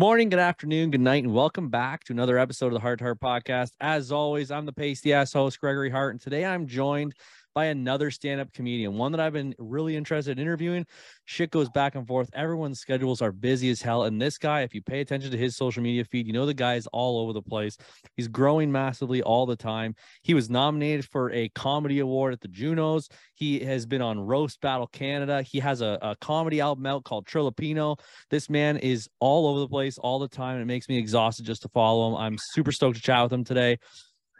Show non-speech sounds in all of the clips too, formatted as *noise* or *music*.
Morning, good afternoon, good night, and welcome back to another episode of the Heart to Heart podcast. As always, I'm the pasty ass host, Gregory Hart, and today I'm joined by another stand-up comedian, one that I've been really interested in interviewing. Shit goes back and forth. Everyone's schedules are busy as hell. And this guy, if you pay attention to his social media feed, you know the guy is all over the place. He's growing massively all the time. He was nominated for a comedy award at the Junos. He has been on Roast Battle Canada. He has a, a comedy album out called Trilipino. This man is all over the place all the time. It makes me exhausted just to follow him. I'm super stoked to chat with him today.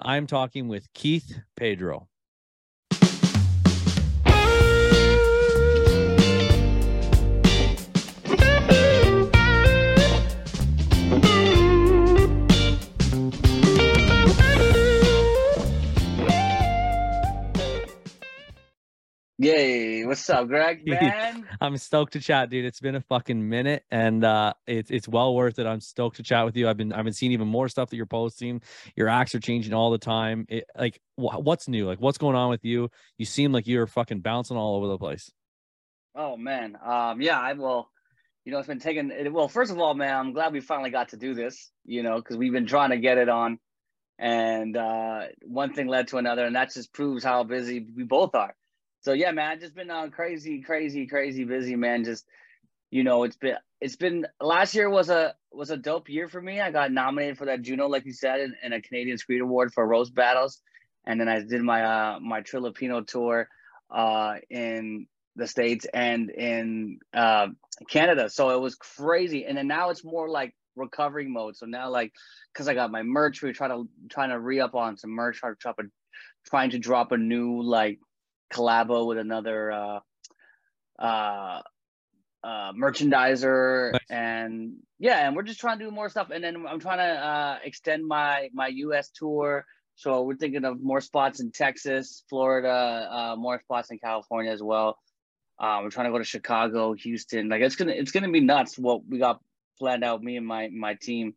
I'm talking with Keith Pedro. Yay! What's up, Greg? *laughs* Man, I'm stoked to chat, dude. It's been a fucking minute, and uh, it's it's well worth it. I'm stoked to chat with you. I've been I've been seeing even more stuff that you're posting. Your acts are changing all the time. It, like, wh- what's new? Like, what's going on with you? You seem like you're fucking bouncing all over the place. oh man, um, yeah, I will. You know, it's been taking. It, well, first of all, man, I'm glad we finally got to do this. You know, because we've been trying to get it on, and uh, one thing led to another, and that just proves how busy we both are. So yeah, man, I've just been uh, crazy, crazy, crazy busy, man. Just you know, it's been it's been last year was a was a dope year for me. I got nominated for that Juno, like you said, in, in a Canadian Screen Award for Roast Battles, and then I did my uh my Trilipino tour uh in the states and in uh, Canada. So it was crazy, and then now it's more like recovery mode. So now like because I got my merch, we're trying to trying to re up on some merch, trying to drop a trying to drop a new like collabo with another uh uh uh merchandiser Nice. and yeah and we're just trying to do more stuff. And then i'm trying to uh extend my my us tour. So we're thinking of more spots in texas florida uh more spots in california as well. Um we're trying to go to chicago houston. Like it's gonna it's gonna be nuts what we got planned out me and my my team.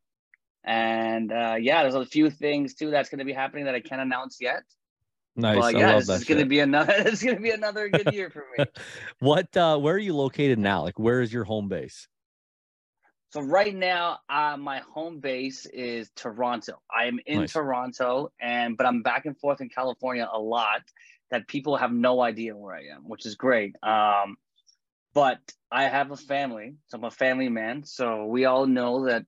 And uh yeah there's a few things too that's gonna be happening that i can't announce yet Nice. I yeah, love this that. is gonna be another. *laughs* It's gonna be another good year for me. *laughs* what? uh Where are you located now? Like, where is your home base? so right now, uh, my home base is Toronto. I am in Nice. Toronto, and but I'm back and forth in California a lot. That people have no idea where I am, which is great. Um, but I have a family, so I'm a family man. So we all know that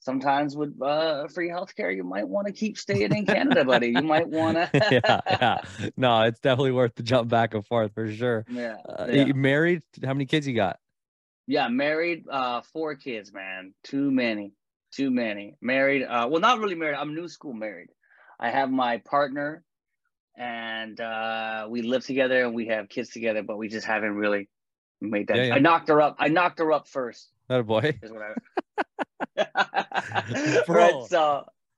sometimes with uh, free healthcare, you might want to keep staying in Canada, buddy. You might *laughs* want to. yeah, yeah. *laughs* No, it's definitely worth the jump back and forth for sure. yeah. Uh, yeah. You married? How many kids you got? Yeah, married, uh, four kids, man. Too many, too many. Married, uh, well, not really married. I'm new school married. I have my partner, and uh, we live together and we have kids together, but we just haven't really made that. Yeah, yeah. I knocked her up. I knocked her up first. That a boy. Is what I. *laughs* *laughs* Bro.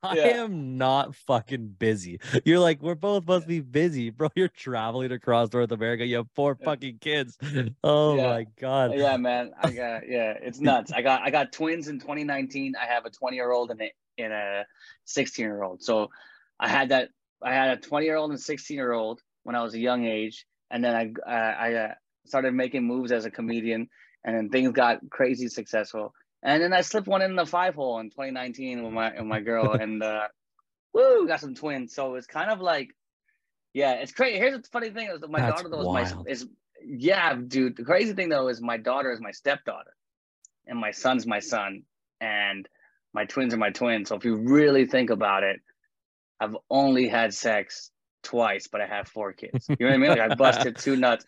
I Yeah. am not fucking busy. You're like, we're both supposed to be busy, bro. *laughs* You're traveling across North America. You have four Yeah. fucking kids. Oh Yeah. my god. yeah, man. I got yeah. It's *laughs* nuts. I got I got twins in 2019. I have a 20 year old and a and a 16 year old. So I had that. I had a 20 year old and 16 year old when I was a young age, and then I I, I uh, started making moves as a comedian, and then things got crazy successful. And then I slipped one in the five hole in 2019 with my with my girl, *laughs* and uh, woo, got some twins. So it's kind of like, yeah, it's crazy. Here's the funny thing: is that my That's daughter though is wild. my is yeah, dude. The crazy thing though is my daughter is my stepdaughter, and my son's my son, and my twins are my twins. So if you really think about it, I've only had sex twice, but I have four kids. You know what I mean? Like I busted two *laughs* nuts.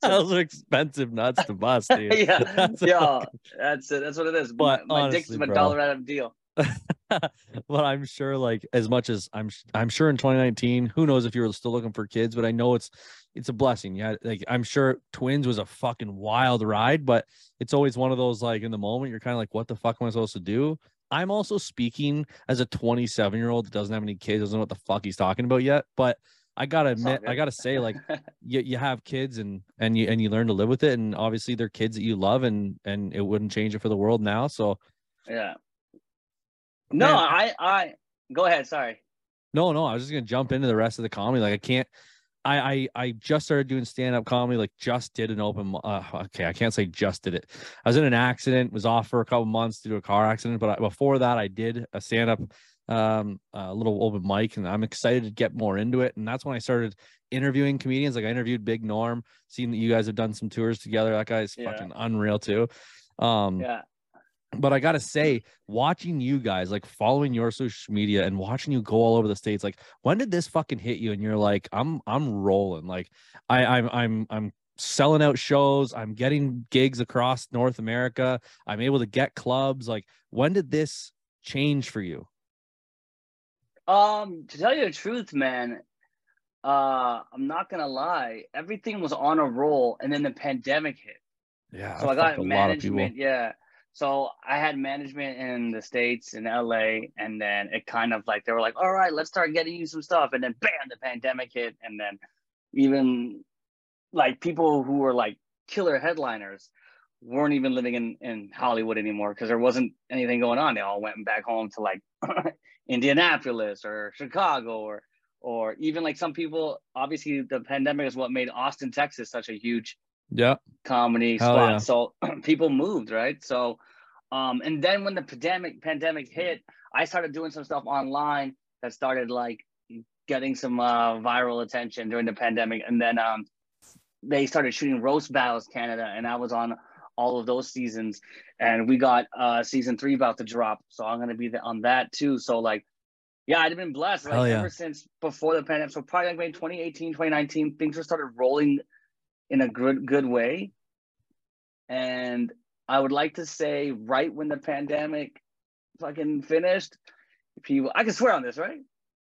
*laughs* Those are *laughs* expensive nuts to bust, *laughs* dude. yeah, That's yeah, that's it. That's what it is. But my, my dick's honestly, my bro. dollar out of deal. but I'm sure, like, as much as I'm, I'm sure in 2019, who knows if you were still looking for kids, but I know it's, it's a blessing. Yeah, like I'm sure twins was a fucking wild ride, but it's always one of those like in the moment you're kind of like, what the fuck am I supposed to do? I'm also speaking as a 27 year old that doesn't have any kids, doesn't know what the fuck he's talking about yet. But I gotta admit, I gotta say, like, *laughs* you, you have kids and and you and you learn to live with it, and obviously they're kids that you love, and and it wouldn't change it for the world now. So yeah. No, Man. I, I go ahead. Sorry. No, no, I was just gonna jump into the rest of the comedy. Like I can't I, I I just started doing stand up comedy. Like just did an open. Uh, okay, I can't say just did it. I was in an accident. Was off for a couple months due to a car accident. But I, before that, I did a stand up, um, a little open mic, and I'm excited to get more into it. And that's when I started interviewing comedians. Like I interviewed Big Norm. Seeing that you guys have done some tours together. That guy's yeah. fucking unreal too. Um, yeah but I gotta say, watching you guys, like following your social media and watching you go all over the states, like when did this fucking hit you? And you're like, I'm I'm rolling. Like I I'm I'm I'm selling out shows. I'm getting gigs across North America. I'm able to get clubs. Like when did this change for you? Um, to tell you the truth, man, uh, I'm not gonna lie. Everything was on a roll, and then the pandemic hit. Yeah. So I got management. Yeah. So I had management in the States in LA, and then it kind of like they were like, all right, let's start getting you some stuff. And then bam, the pandemic hit. And then even like people who were like killer headliners weren't even living in, in Hollywood anymore because there wasn't anything going on. They all went back home to like *clears throat* Indianapolis or Chicago or or even like some people obviously the pandemic is what made Austin, Texas such a huge yeah comedy Hell spot. Yeah. So *clears throat* people moved, right? So um and then when the pandemic pandemic hit, I started doing some stuff online that started like getting some uh, viral attention during the pandemic and then um they started shooting roast battles Canada and I was on all of those seasons and we got uh season 3 about to drop so I'm going to be on that too so like yeah, I've been blessed like yeah. ever since before the pandemic. So probably like 2018, 2019, things just started rolling in a good good way. And I would like to say right when the pandemic fucking finished, people I can swear on this, right?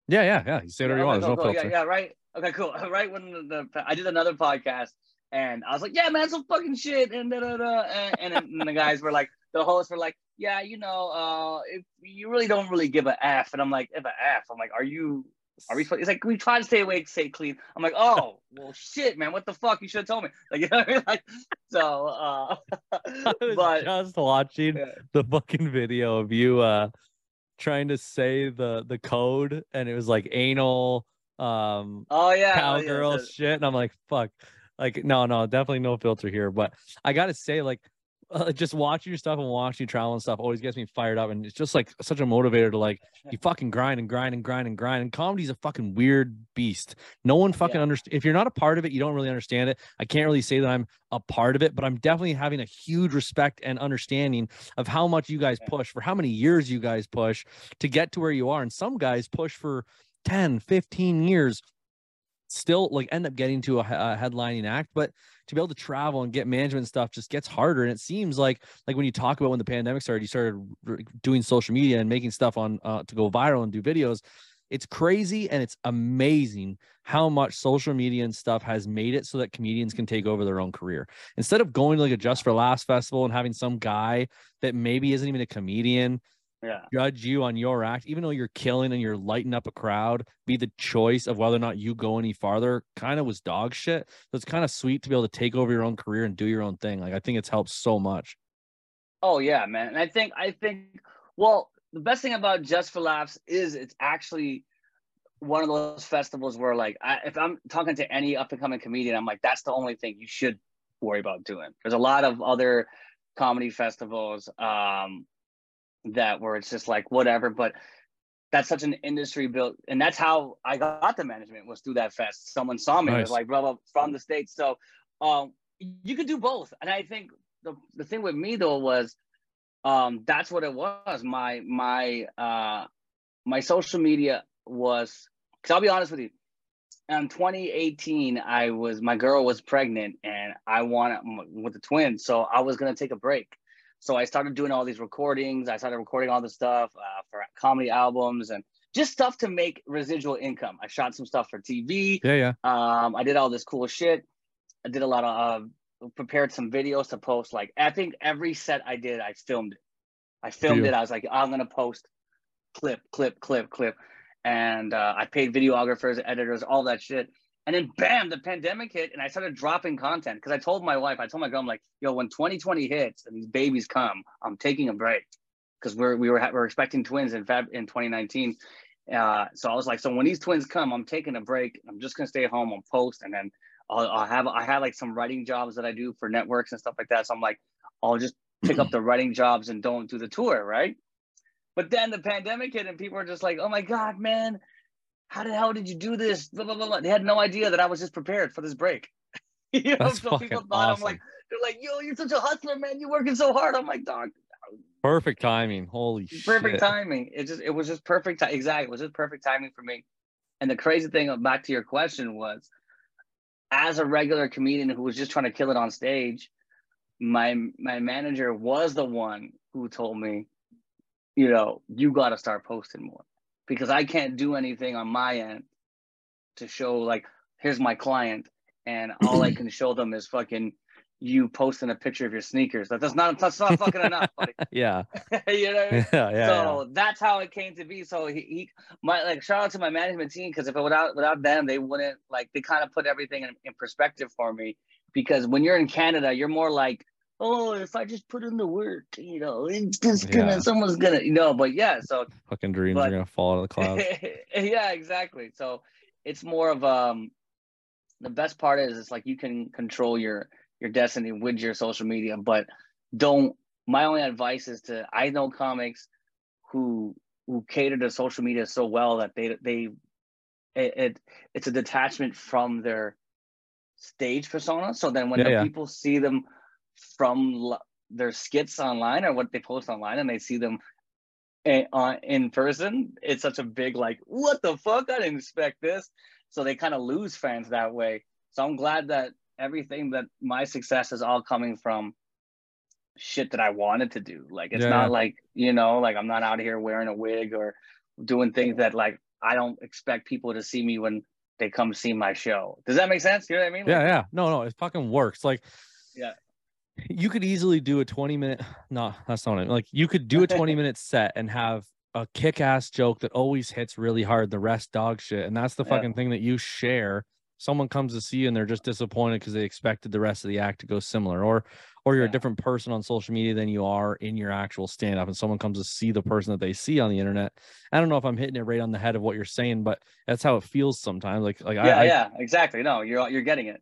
Yeah, yeah, yeah. You say whatever yeah, you want. Cool. Yeah, yeah, right. Okay, cool. *laughs* Right when the, the, I did another podcast and I was like, yeah, man, some fucking shit, and da da da, and, and, and the guys were like, the hosts were like, yeah, you know, uh, if you really don't really give a f, and I'm like, if a f, I'm like, are you are we? It's like we try to stay awake, stay clean. I'm like, oh well, shit, man, what the fuck? You should have told me. Like, *laughs* you know what I mean? Like, so. Uh, *laughs* I was but, just watching yeah. the fucking video of you uh trying to say the the code, and it was like anal, um, oh yeah, cowgirl oh, yeah, shit, and I'm like, fuck, like no, no, definitely no filter here. But I gotta say, like uh, just watching your stuff and watching you travel and stuff always gets me fired up and it's just like such a motivator to like you fucking grind and grind and grind and grind and comedy's a fucking weird beast no one fucking yeah. understands if you're not a part of it you don't really understand it i can't really say that i'm a part of it but i'm definitely having a huge respect and understanding of how much you guys push for how many years you guys push to get to where you are and some guys push for 10 15 years still like end up getting to a, a, headlining act but to be able to travel and get management stuff just gets harder. And it seems like like when you talk about when the pandemic started you started doing social media and making stuff on uh, to go viral and do videos. It's crazy and it's amazing how much social media and stuff has made it so that comedians can take over their own career. Instead of going to like a just for laughs festival and having some guy that maybe isn't even a comedian yeah. judge you on your act, even though you're killing and you're lighting up a crowd, be the choice of whether or not you go any farther, kind of was dog shit. So it's kind of sweet to be able to take over your own career and do your own thing. Like I think it's helped so much. Oh yeah, man. And I think I think well, the best thing about Just for Laughs is it's actually one of those festivals where like I, if I'm talking to any up and coming comedian, I'm like, that's the only thing you should worry about doing. There's a lot of other comedy festivals um, that where it's just like whatever but that's such an industry built and that's how i got the management was through that fest. Someone saw me nice. was like blah, blah from the states. So um you could do both and i think the, the thing with me though was um that's what it was. My my uh my social media was because i'll be honest with you in 2018 i was my girl was pregnant and i wanted with the twins so i was going to take a break so I started doing all these recordings. I started recording all this stuff uh, for comedy albums and just stuff to make residual income. I shot some stuff for TV. Yeah, yeah. Um, I did all this cool shit. I did a lot of uh, prepared some videos to post. Like I think every set I did, I filmed it. I filmed it. I was like, I'm gonna post clip, clip, clip, clip, and uh, I paid videographers, editors, all that shit. And then bam, the pandemic hit, and I started dropping content because I told my wife, I told my girl, I'm like, yo, when 2020 hits and these babies come, I'm taking a break because we're we were we're expecting twins in Feb in 2019, Uh, so I was like, so when these twins come, I'm taking a break. I'm just gonna stay home. I'll post, and then I'll, I'll have I had like some writing jobs that I do for networks and stuff like that. So I'm like, I'll just pick up the writing jobs and don't do the tour, right? But then the pandemic hit, and people are just like, "Oh my god, man, how the hell did you do this?" Blah, blah, blah, They had no idea that I was just prepared for this break. *laughs* you know, so people thought awesome. I'm like, they're like, "Yo, you're such a hustler, man. You're working so hard." I'm like, "Dog, Perfect timing. Holy shit. perfect shit. timing. It just it was just perfect. Exactly, it was just perfect timing for me. And the crazy thing uh, back to your question was, as a regular comedian who was just trying to kill it on stage, my my manager was the one who told me, you know, you got to start posting more because I can't do anything on my end to show like here's my client and all I can show them is fucking you posting a picture of your sneakers. That that's not that's not fucking enough, buddy. *laughs* Yeah. *laughs* you know. I mean? *laughs* Yeah. Yeah. so that's how it came to be. So he, he my like shout out to my management team because if it without without them, they wouldn't like they kind of put everything in, in perspective for me. Because when you're in Canada, you're more like, oh, if I just put in the work, you know, it's just gonna Yeah. someone's gonna, you know. But yeah, so Fucking dreams but- are gonna fall out of the clouds. *laughs* yeah, exactly. So it's more of um the best part is it's like you can control your your destiny with your social media, but don't my only advice is to I know comics who who cater to social media so well that they they it, it it's a detachment from their stage persona. So then when Yeah, the yeah. people see them from their skits online or what they post online and they see them in, on, in person, it's such a big like, what the fuck? I didn't expect this. So they kind of lose fans that way. So I'm glad that everything that my success is all coming from shit that I wanted to do. Like it's Yeah. not like, you know, like I'm not out here wearing a wig or doing things that like I don't expect people to see me when they come see my show. Does that make sense? You know what I mean? Yeah, yeah. No, no, it fucking works. Like, Yeah. You could easily do a 20 minute, *sighs* no, that's not it. Like, you could do a 20 *laughs* minute set and have a kick ass joke that always hits really hard, the rest dog shit. And that's the Yeah. fucking thing that you share. Someone comes to see you and they're just disappointed because they expected the rest of the act to go similar, or or you're a different person on social media than you are in your actual stand up, and someone comes to see the person that they see on the internet. I don't know if I'm hitting it right on the head of what you're saying, but that's how it feels sometimes. Like, like yeah, I, I yeah, exactly. No, you're you're getting it.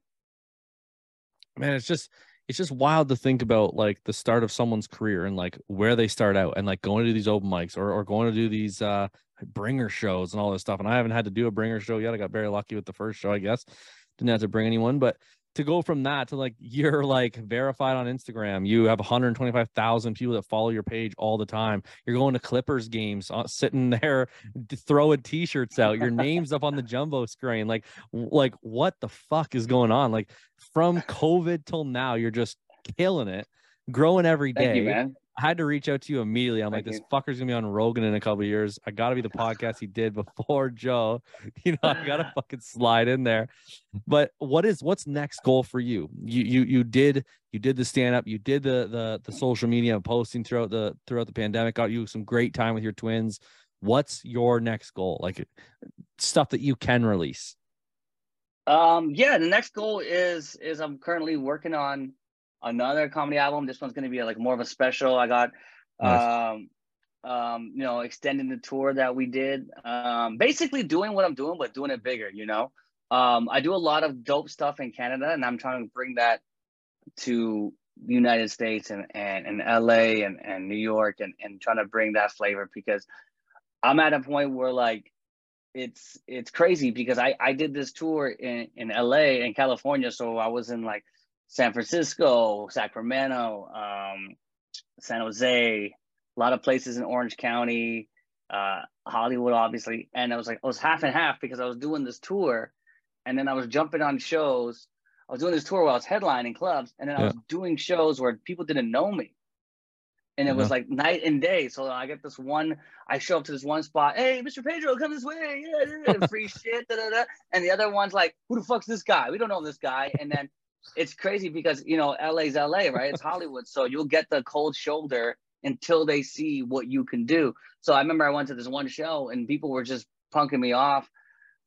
man it's just it's just wild to think about like the start of someone's career and like where they start out and like going to these open mics or, or going to do these uh bringer shows and all this stuff and i haven't had to do a bringer show yet i got very lucky with the first show i guess. Didn't have to bring anyone but to go from that to like you're like verified on instagram you have 125000 people that follow your page all the time you're going to clippers games uh, sitting *laughs* there throwing t-shirts out your name's up on the jumbo screen like like what the fuck is going on like from covid till now you're just killing it growing every day. Thank you, man. I had to reach out to you immediately. I'm like, Thank this fucker's gonna be on Rogan in a couple of years. I gotta be the podcast he did before *laughs* Joe. *laughs* You know, I gotta *laughs* fucking slide in there. But what is what's next goal for you? You you you did you did the stand up, you did the the the social media posting throughout the throughout the pandemic, got you some great time with your twins. What's your next goal? Like stuff that you can release. Um, yeah, the next goal is is I'm currently working on another comedy album. This one's gonna be like more of a special. I got Nice. um um, you know, extending the tour that we did. Um, basically doing what I'm doing, but doing it bigger, you know. Um, I do a lot of dope stuff in Canada and I'm trying to bring that to the United States and, and, and LA and, and New York and, and trying to bring that flavor because I'm at a point where like it's it's crazy because I, I did this tour in, in LA in California. So I was in like San Francisco, Sacramento, um, San Jose, a lot of places in Orange County, uh, Hollywood, obviously. And I was like, I was half and half because I was doing this tour and then I was jumping on shows. I was doing this tour while I was headlining clubs, and then I was doing shows where people didn't know me. And it was like night and day. So I get this one, I show up to this one spot, hey, Mr. Pedro, come this way. Yeah, yeah, yeah, free *laughs* shit. Da, da, da. And the other one's like, who the fuck's this guy? We don't know this guy. And then it's crazy because, you know, LA's LA, right? It's *laughs* Hollywood. So you'll get the cold shoulder until they see what you can do. So I remember I went to this one show and people were just punking me off,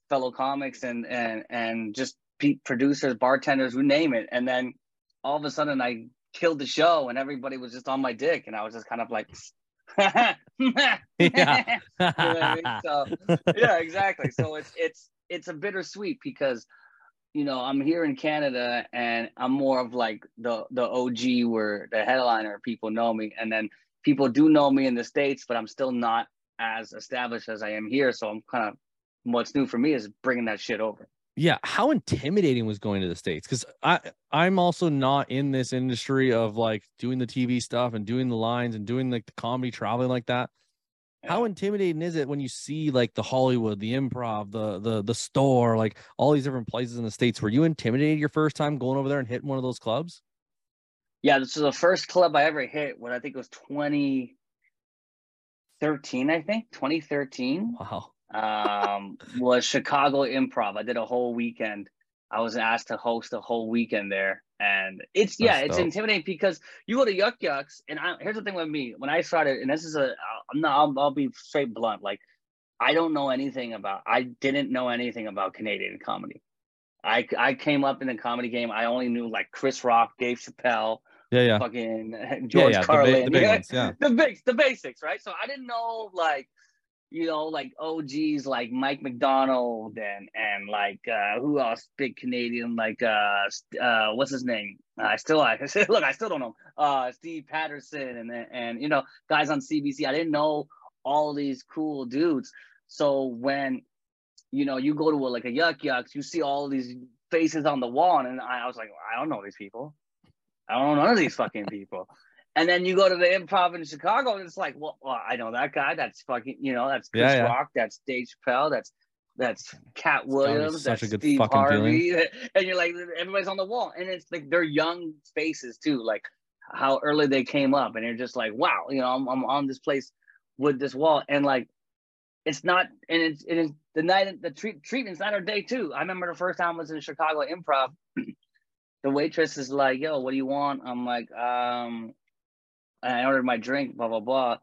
fellow comics and and and just producers, bartenders, who name it. And then all of a sudden I killed the show and everybody was just on my dick and I was just kind of like yeah. *laughs* *laughs* Yeah. You know I mean? So yeah, exactly. So it's it's it's a bittersweet because you know I'm here in Canada and I'm more of like the the OG where the headliner people know me, and then people do know me in the states, but I'm still not as established as I am here. So I'm kind of what's new for me is bringing that shit over. yeah how intimidating was going to the states because i i'm also not in this industry of like doing the tv stuff and doing the lines and doing like the comedy traveling like that how intimidating is it when you see like the hollywood the improv the the the store like all these different places in the states were you intimidated your first time going over there and hitting one of those clubs Yeah, this is the first club I ever hit when I think it was 2013, I think 2013. wow Um, was Chicago Improv. I did a whole weekend. I was asked to host a whole weekend there, and it's yeah, That's it's dope. intimidating because you go to Yuk Yuk's, and I, here's the thing with me: when I started, and this is a, I'm not, I'll, I'll be straight blunt, like I don't know anything about, I didn't know anything about Canadian comedy. I I came up in the comedy game. I only knew like Chris Rock, Dave Chappelle, yeah yeah fucking George yeah the, Carlin, ba- the big yeah, *laughs* ones yeah the the basics, right? So I didn't know like, you know, like OGs like Mike MacDonald and and like uh who else big Canadian like uh uh what's his name? I still *laughs* I look I still don't know. Uh Steve Patterson and and you know guys on CBC. I didn't know all these cool dudes. So when you know you go to a, like a yuk yuk's, you see all these faces on the wall, and I, I was like, I don't know these people. I don't know these fucking people. And then you go to the improv in Chicago, and it's like, well, well I know that guy. That's fucking, you know, that's Chris Yeah, yeah. Rock. That's Dave Chappelle. That's that's Katt Williams. such That's a good Steve fucking Harvey. *laughs* And you're like, everybody's on the wall, and it's like they're young faces too, like how early they came up, and you're just like, wow, you know, I'm, I'm on this place with this wall, and like, it's not, and it's it is the night the treat, treatment's not our day too. I remember the first time I was in Chicago Improv. *clears throat* the waitress is like, "Yo, what do you want?" I'm like, um, and I ordered my drink, blah blah blah,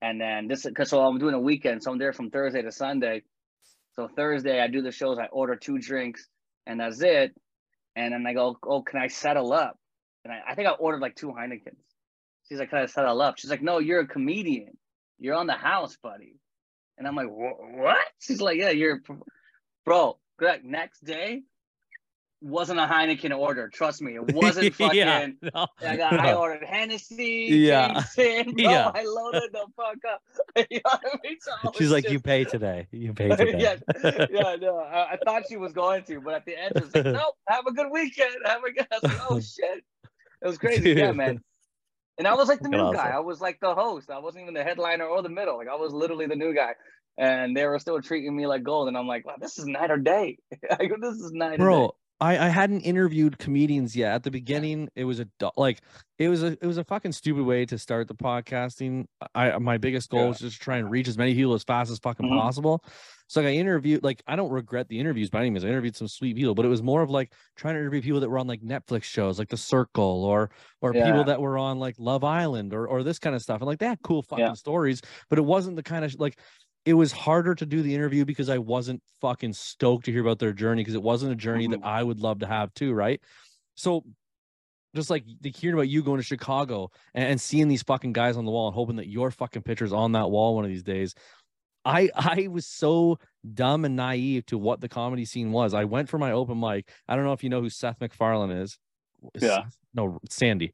and then this because so I'm doing a weekend, so I'm there from Thursday to Sunday. So Thursday I do the shows, I order two drinks, and that's it. And then I go, "Oh, can I settle up?" And I, I think I ordered like two Heinekens. She's like, "Can I settle up?" She's like, "No, you're a comedian. You're on the house, buddy." And I'm like, "What?" She's like, "Yeah, you're, bro." Next day wasn't a Heineken order. Trust me, it *laughs* wasn't fucking. yeah, no, I got. I ordered Hennessy, Yeah. Jameson, bro. *laughs* *laughs* Oh, yeah. I loaded the fuck up. you know I mean? So I She's like, just- you pay today. You pay today. yeah, yeah, no. I, I thought she was going to, but at the end, she was like, "Nope, have a good weekend. Have a good." Like, "Oh shit," it was crazy, yeah, man. And I was like the new guy. I was like the host. I wasn't even the headliner or the middle. Like I was literally the new guy, and they were still treating me like gold. And I'm like, "Wow, this is night or day. I go, this is night or day." bro I, I hadn't interviewed comedians yet at the beginning it was a like it was a it was a fucking stupid way to start the podcasting i my biggest goal Yeah. was just to try and reach as many people as fast as fucking Mhm. possible so like i interviewed like i don't regret the interviews by any means i interviewed some sweet people but it was more of like trying to interview people that were on like netflix shows like the circle or or Yeah. people that were on like love island or or this kind of stuff and like they had cool fucking Yeah. stories but it wasn't the kind of like it was harder to do the interview because I wasn't fucking stoked to hear about their journey because it wasn't a journey that Mhm. I would love to have too, right? So just like the hearing about you going to Chicago and, and seeing these fucking guys on the wall and hoping that your fucking picture's on that wall one of these days. I *laughs* I was so dumb and naive to what the comedy scene was. I went for my open mic. I don't know if you know who Seth MacFarlane is. Is Yeah. Seth- No, Sandy.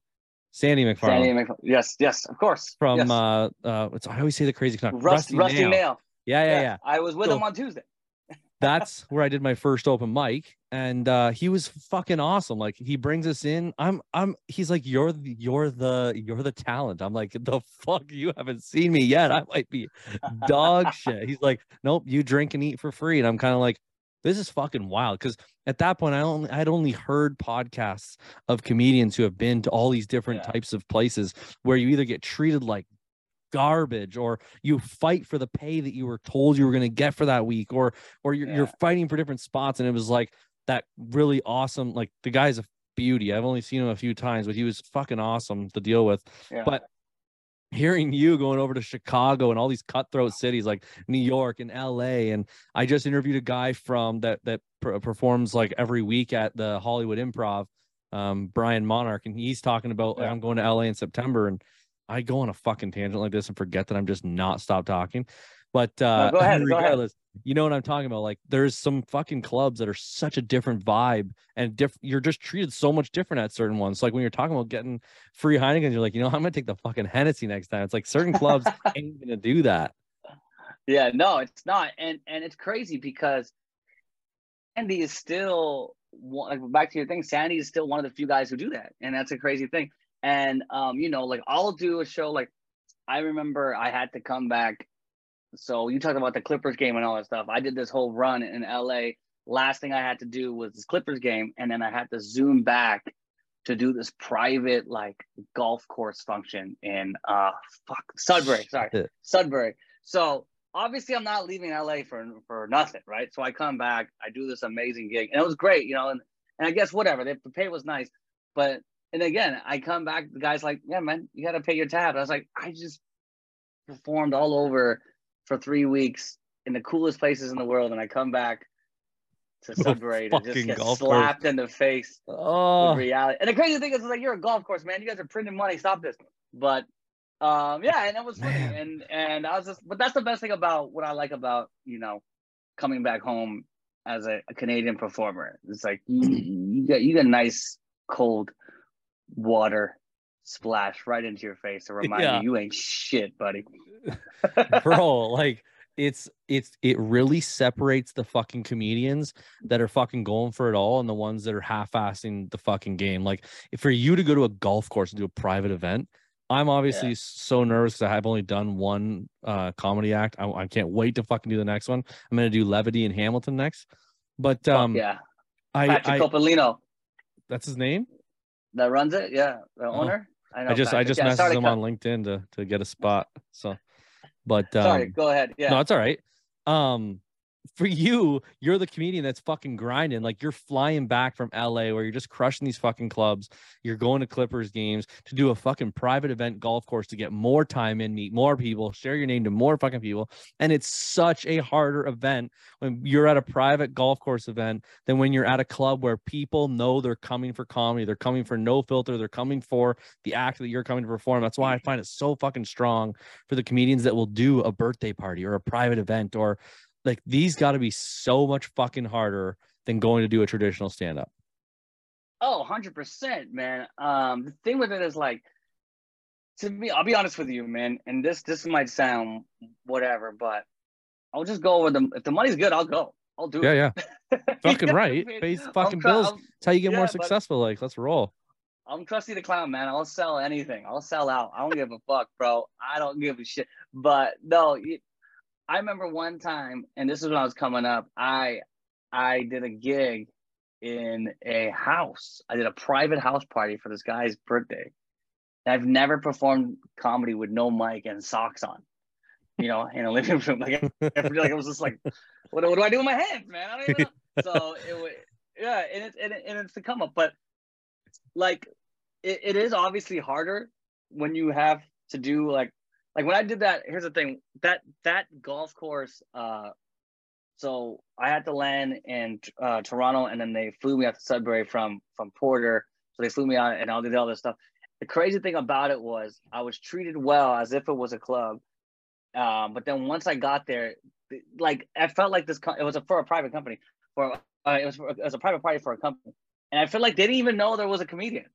Sandy McFarlane Sandy Mc- yes, yes, of course. from yes. uh uh it's, I always say the crazy. Rust, Rusty, Nail. Yeah, yeah, yeah. I was with So- him on Tuesday. *laughs* that's where I did my first open mic, and uh, he was fucking awesome. Like he brings us in. I'm, I'm. He's like, you're, you're the, you're the talent. I'm like, the fuck, you haven't seen me yet. I might be dog *laughs* shit. He's like, nope, you drink and eat for free, and I'm kind of like, this is fucking wild. Because at that point, I only, I'd only heard podcasts of comedians who have been to all these different Yeah. types of places where you either get treated like garbage or you fight for the pay that you were told you were going to get for that week or or you're, you're fighting for different spots and it was like that really awesome like the guy's a beauty i've only seen him a few times but he was fucking awesome to deal with Yeah. but hearing you going over to chicago and all these cutthroat cities like new york and la and i just interviewed a guy from that that per- performs like every week at the hollywood improv um brian monarch and he's talking about like, i'm going to la in september and I go on a fucking tangent like this and forget that I'm just not stop talking. But uh No, go ahead, go ahead. regardless, you know what I'm talking about. Like there's some fucking clubs that are such a different vibe and diff- you're just treated so much different at certain ones. So, like when you're talking about getting free Heineken, you're like, you know, I'm gonna take the fucking Hennessy next time. It's like certain clubs *laughs* ain't gonna do that. Yeah, no, it's not, and and it's crazy because Sandy is still one- like back to your thing. Sandy is still one of the few guys who do that, and that's a crazy thing. And um, you know, like I'll do a show. Like I remember I had to come back. So you talked about the Clippers game and all that stuff. I did this whole run in LA. Last thing I had to do was this Clippers game, and then I had to zoom back to do this private like golf course function in uh fuck Sudbury. Sorry, Sudbury. So obviously I'm not leaving LA for for nothing, right? So I come back, I do this amazing gig, and it was great, you know. And, and I guess whatever, the, the pay was nice, but and again, I come back, the guy's like, "Yeah, man, you got to pay your tab." I was like, "I just performed all over for three weeks in the coolest places in the world, and I come back to *laughs* Sudbury to just get golf course. slapped in the face Oh with reality. And the crazy thing is, like, you're a golf course, man. You guys are printing money. Stop this. But um, yeah, and that was funny. Man. And and I was just, but that's the best thing about what I like about you know coming back home as a, a Canadian performer. It's like you, you get you get nice cold water splash right into your face to remind Yeah. you you ain't shit, buddy. *laughs* bro like it's it's it really separates the fucking comedians that are fucking going for it all and the ones that are half-assing the fucking game. Like if for you to go to a golf course and do a private event i'm obviously so nervous because i've only done one uh comedy act. I, I can't wait to fucking do the next one. I'm gonna do levity and hamilton next. But Fuck um yeah, I, Patrick I Copolino that's his name? That runs it. Yeah, the owner. I, know i just i just Yeah, messaged him on linkedin to to get a spot so but um Sorry, go ahead. Yeah. No, it's all right. Um, for you, you're the comedian that's fucking grinding. Like you're flying back from LA where you're just crushing these fucking clubs. You're going to Clippers games to do a fucking private event golf course to get more time in, meet more people, share your name to more fucking people. And it's such a harder event when you're at a private golf course event than when you're at a club where people know they're coming for comedy. They're coming for no filter. They're coming for the act that you're coming to perform. That's why I mm-hmm. find it so fucking strong for the comedians that will do a birthday party or a private event or like these got to be so much fucking harder than going to do a traditional stand up. Oh, 100%, man. Um, the thing with it is like, to me, I'll be honest with you, man. And this this might sound whatever, but I'll just go with them. If the money's good, I'll go. I'll do Yeah, it. yeah. *laughs* You Fucking I right. mean? Pays fucking try- bills. I'm, That's how you get yeah, more successful. Like, let's roll. I'm Krusty the Clown, man. I'll sell anything. I'll sell out. I don't give a fuck, bro. I don't give a shit. But no, you- I remember one time, and this is when I was coming up. I I did a gig in a house. I did a private house party for this guy's birthday. And I've never performed comedy with no mic and socks on, you know, in a living room. *laughs* Like, I feel like I was just like, what, what do I do with my hands, man? I don't even know. *laughs* So it was, yeah, and it's and, it, and it's the come up, but like it, it is obviously harder when you have to do like like when I did that. Here's the thing that that golf course. uh So I had to land in uh, Toronto, and then they flew me out to Sudbury from from Porter. So they flew me out, and I did all this stuff. The crazy thing about it was I was treated well as if it was a club. Um, but then once I got there, like I felt like this. It was a, for a private company. For uh, it was it was a private party for a company, and I feel like they didn't even know there was a comedian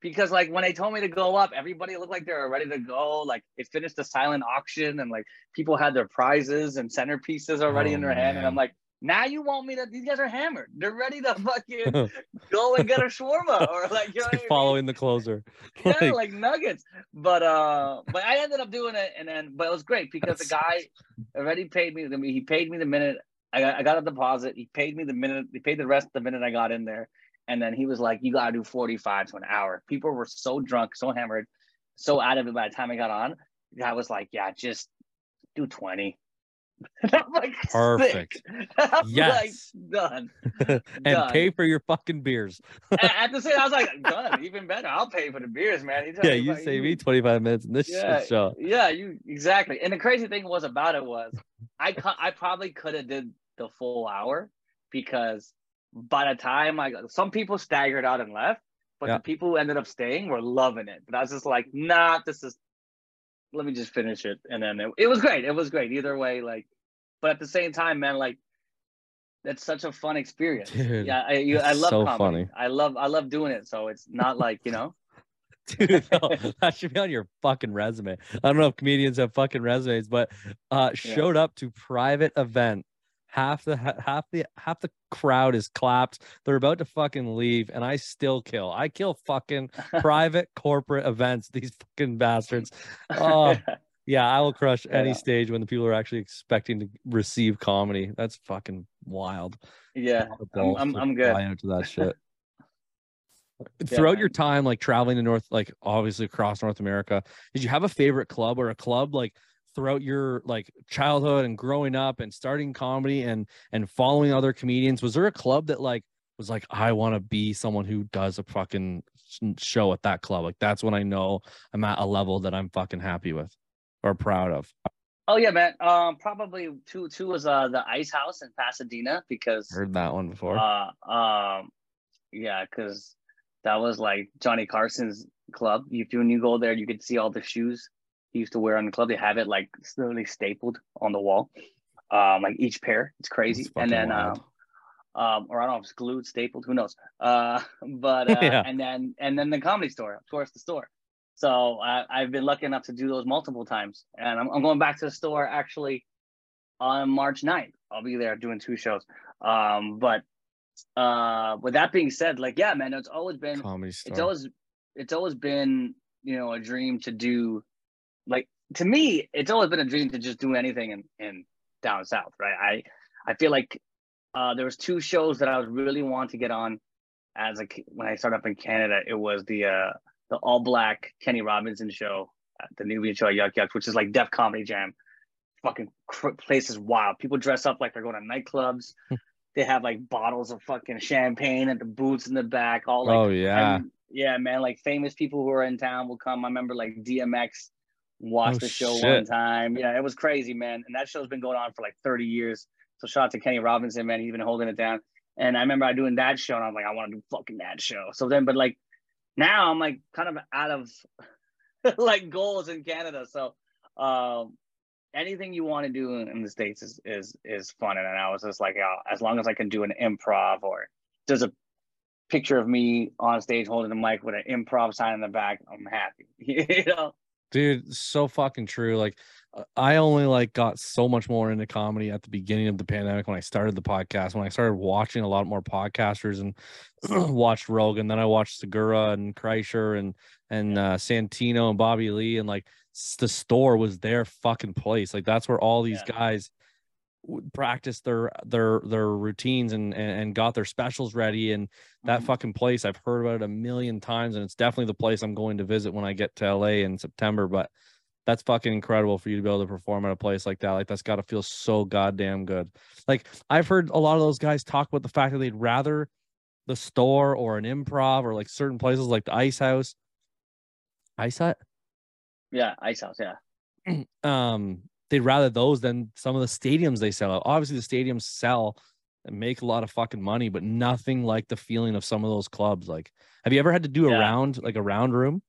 because like when they told me to go up, everybody looked like they were ready to go. Like it finished the silent auction, and like people had their prizes and centerpieces already Oh, in their hand, and I'm like. Now you want me to? These guys are hammered. They're ready to fucking *laughs* go and get a shawarma or like you know *laughs* what I mean? following the closer. *laughs* yeah, Like, like nuggets. But uh, but I ended up doing it, and then but it was great because the guy already paid me. the He paid me the minute I got, I got a deposit. He paid me the minute. He paid the rest the minute I got in there, and then he was like, "You gotta do forty five to an hour." People were so drunk, so hammered, so out of it by the time I got on. I was like, "Yeah, just do 20. *laughs* I'm like, Perfect. *laughs* I'm Yes. like, done. *laughs* and Done. pay for your fucking beers. At the same, I was like, done. Even better. I'll pay for the beers, man. He Yeah, you save me 25 minutes in this Yeah, show. Yeah, you exactly. And the crazy thing was about it was I I probably could have did the full hour because by the time like some people staggered out and left, but Yeah. the people who ended up staying were loving it. But I was just like, nah, this is let me just finish it, and then it, it was great. It was great either way. Like, but at the same time, man, like that's such a fun experience. Dude, yeah, I you, I love so comedy. funny. I love I love doing it. So it's not like you know. *laughs* *laughs* Dude, no, that should be on your fucking resume. I don't know if comedians have fucking resumes, but uh Yeah. showed up to private event. Half the half the half the crowd is clapped. They're about to fucking leave, and I still kill. I kill fucking *laughs* private corporate events. These fucking bastards. Oh, *laughs* yeah, I will crush any Yeah. stage when the people are actually expecting to receive comedy. That's fucking wild. yeah, I'm I'm, I'm good. to that *laughs* shit. Throughout your time, like traveling to North, like obviously across North America, did you have a favorite club or a club like throughout your like childhood and growing up and starting comedy and and following other comedians? Was there a club that like was like, I want to be someone who does a fucking show at that club? Like that's when I know I'm at a level that I'm fucking happy with or proud of. Oh yeah, man. Um, probably two two was uh the Ice House in Pasadena because Heard that one before. uh um yeah because that was like Johnny Carson's club. If you when you go there, you could see all the shoes he used to wear on the club. They have it like literally stapled on the wall, um, like each pair. It's crazy. And then wild. um, um, or I don't know if it's glued, stapled, who knows? Uh, *laughs* but uh, Yeah. and then and then the comedy store, of course, the store. So I, I've been lucky enough to do those multiple times, and I'm, I'm going back to the store actually on March 9th. I'll be there doing two shows. Um, but uh, with that being said, like yeah, man, it's always been comedy store. it's always it's always been you know a dream to do like to me it's always been a dream to just do anything in, in down south right i i feel like uh there was two shows that i was really want to get on as a when i started up in canada it was the uh the all black kenny robinson show the nubian show at yuk yuk which is like def comedy jam fucking cr- place is wild people dress up like they're going to nightclubs they have like bottles of fucking champagne and the boots in the back all like oh yeah. and, yeah, man. Like famous people who are in town will come. I remember like DMX watched Oh, the show one time. Yeah, it was crazy, man. And that show's been going on for like 30 years. So shout out to Kenny Robinson, man. He's been holding it down. And I remember I doing that show, and I'm like, I want to do fucking that show. So then, but like now, I'm like kind of out of *laughs* like goals in Canada. So um, anything you want to do in, in the states is is is fun. And I was just like, yeah, as long as I can do an improv or there's a picture of me on stage holding a mic with an improv sign in the back, I'm happy. *laughs* you know? Dude so fucking true like uh, i only like got so much more into comedy at the beginning of the pandemic when i started the podcast when i started watching a lot more podcasters and *clears throat* watched rogan then i watched segura and kreischer and and uh santino and bobby lee and like the store was their fucking place like that's where all these Yeah. guys would practice their their their routines and, and and got their specials ready and that Mhm. fucking place i've heard about it a million times and it's definitely the place i'm going to visit when i get to la in september but that's fucking incredible for you to be able to perform at a place like that like that's got to feel so goddamn good like i've heard a lot of those guys talk about the fact that they'd rather the store or an improv or like certain places like the ice house ice hut Yeah, Ice House. Yeah. *clears throat* um they'd rather those than some of the stadiums they sell out. Obviously, the stadiums sell and make a lot of fucking money, but nothing like the feeling of some of those clubs. Like, have you ever had to do a round, like a round room?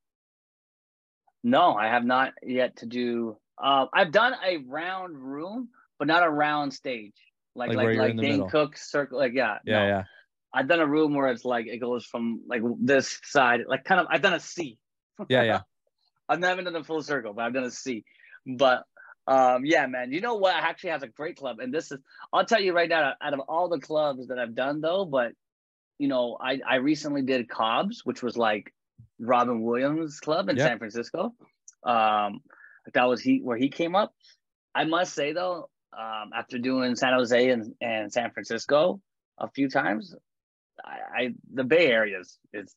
No, I have not yet to do. Uh, I've done a round room, but not a round stage. Like Like like like, you're in the Dane middle. Cook circle. Like yeah. Yeah, no. yeah. I've done a room where it's like it goes from like this side, like kind of. I've done a C. Yeah, yeah. *laughs* I've never done a full circle, but I've done a C. But um, yeah, man. You know what actually has a great club, and this is I'll tell you right now. Out of all the clubs that I've done, though, but you know, I I recently did Cobb's, which was like Robin Williams Club in Yeah. San Francisco. Um, that was he where he came up. I must say though, um, after doing San Jose and, and San Francisco a few times, I, I the Bay Area is, is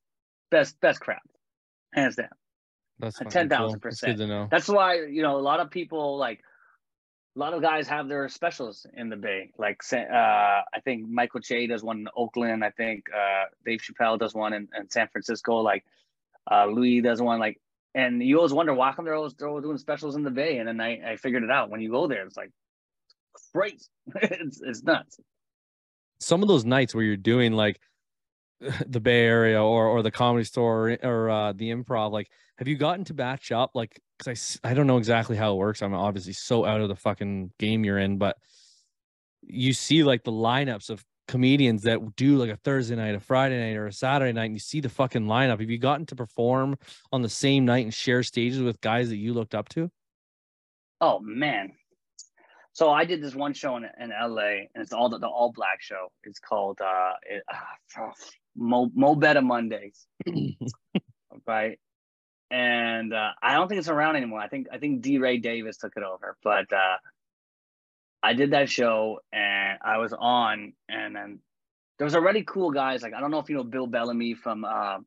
best best crowd, hands down. That's fucking 10,000%. cool. That's good to know. That's why you know a lot of people like a lot of guys have their specials in the Bay. Like uh, I think Michael Che does one in Oakland. I think uh, Dave Chappelle does one in, in San Francisco. Like uh, Louis does one. Like and you always wonder why come they're always, they're always doing specials in the Bay. And then I, I figured it out. When you go there, it's like great. *laughs* it's it's nuts. Some of those nights where you're doing like *laughs* the Bay Area or or the comedy store or, or uh, the improv, like, have you gotten to batch up like because I I don't know exactly how it works. I'm obviously so out of the fucking game you're in, but you see like the lineups of comedians that do like a Thursday night, a Friday night, or a Saturday night, and you see the fucking lineup. Have you gotten to perform on the same night and share stages with guys that you looked up to? Oh man. So I did this one show in, in LA, and it's all the, the all black show. It's called uh, it, uh Mo Mo Better Mondays, *clears throat* right? And uh, I don't think it's around anymore. I think I think DeRay Davis took it over, but uh, I did that show, and I was on, and then there was already cool guys. Like I don't know if you know Bill Bellamy from uh,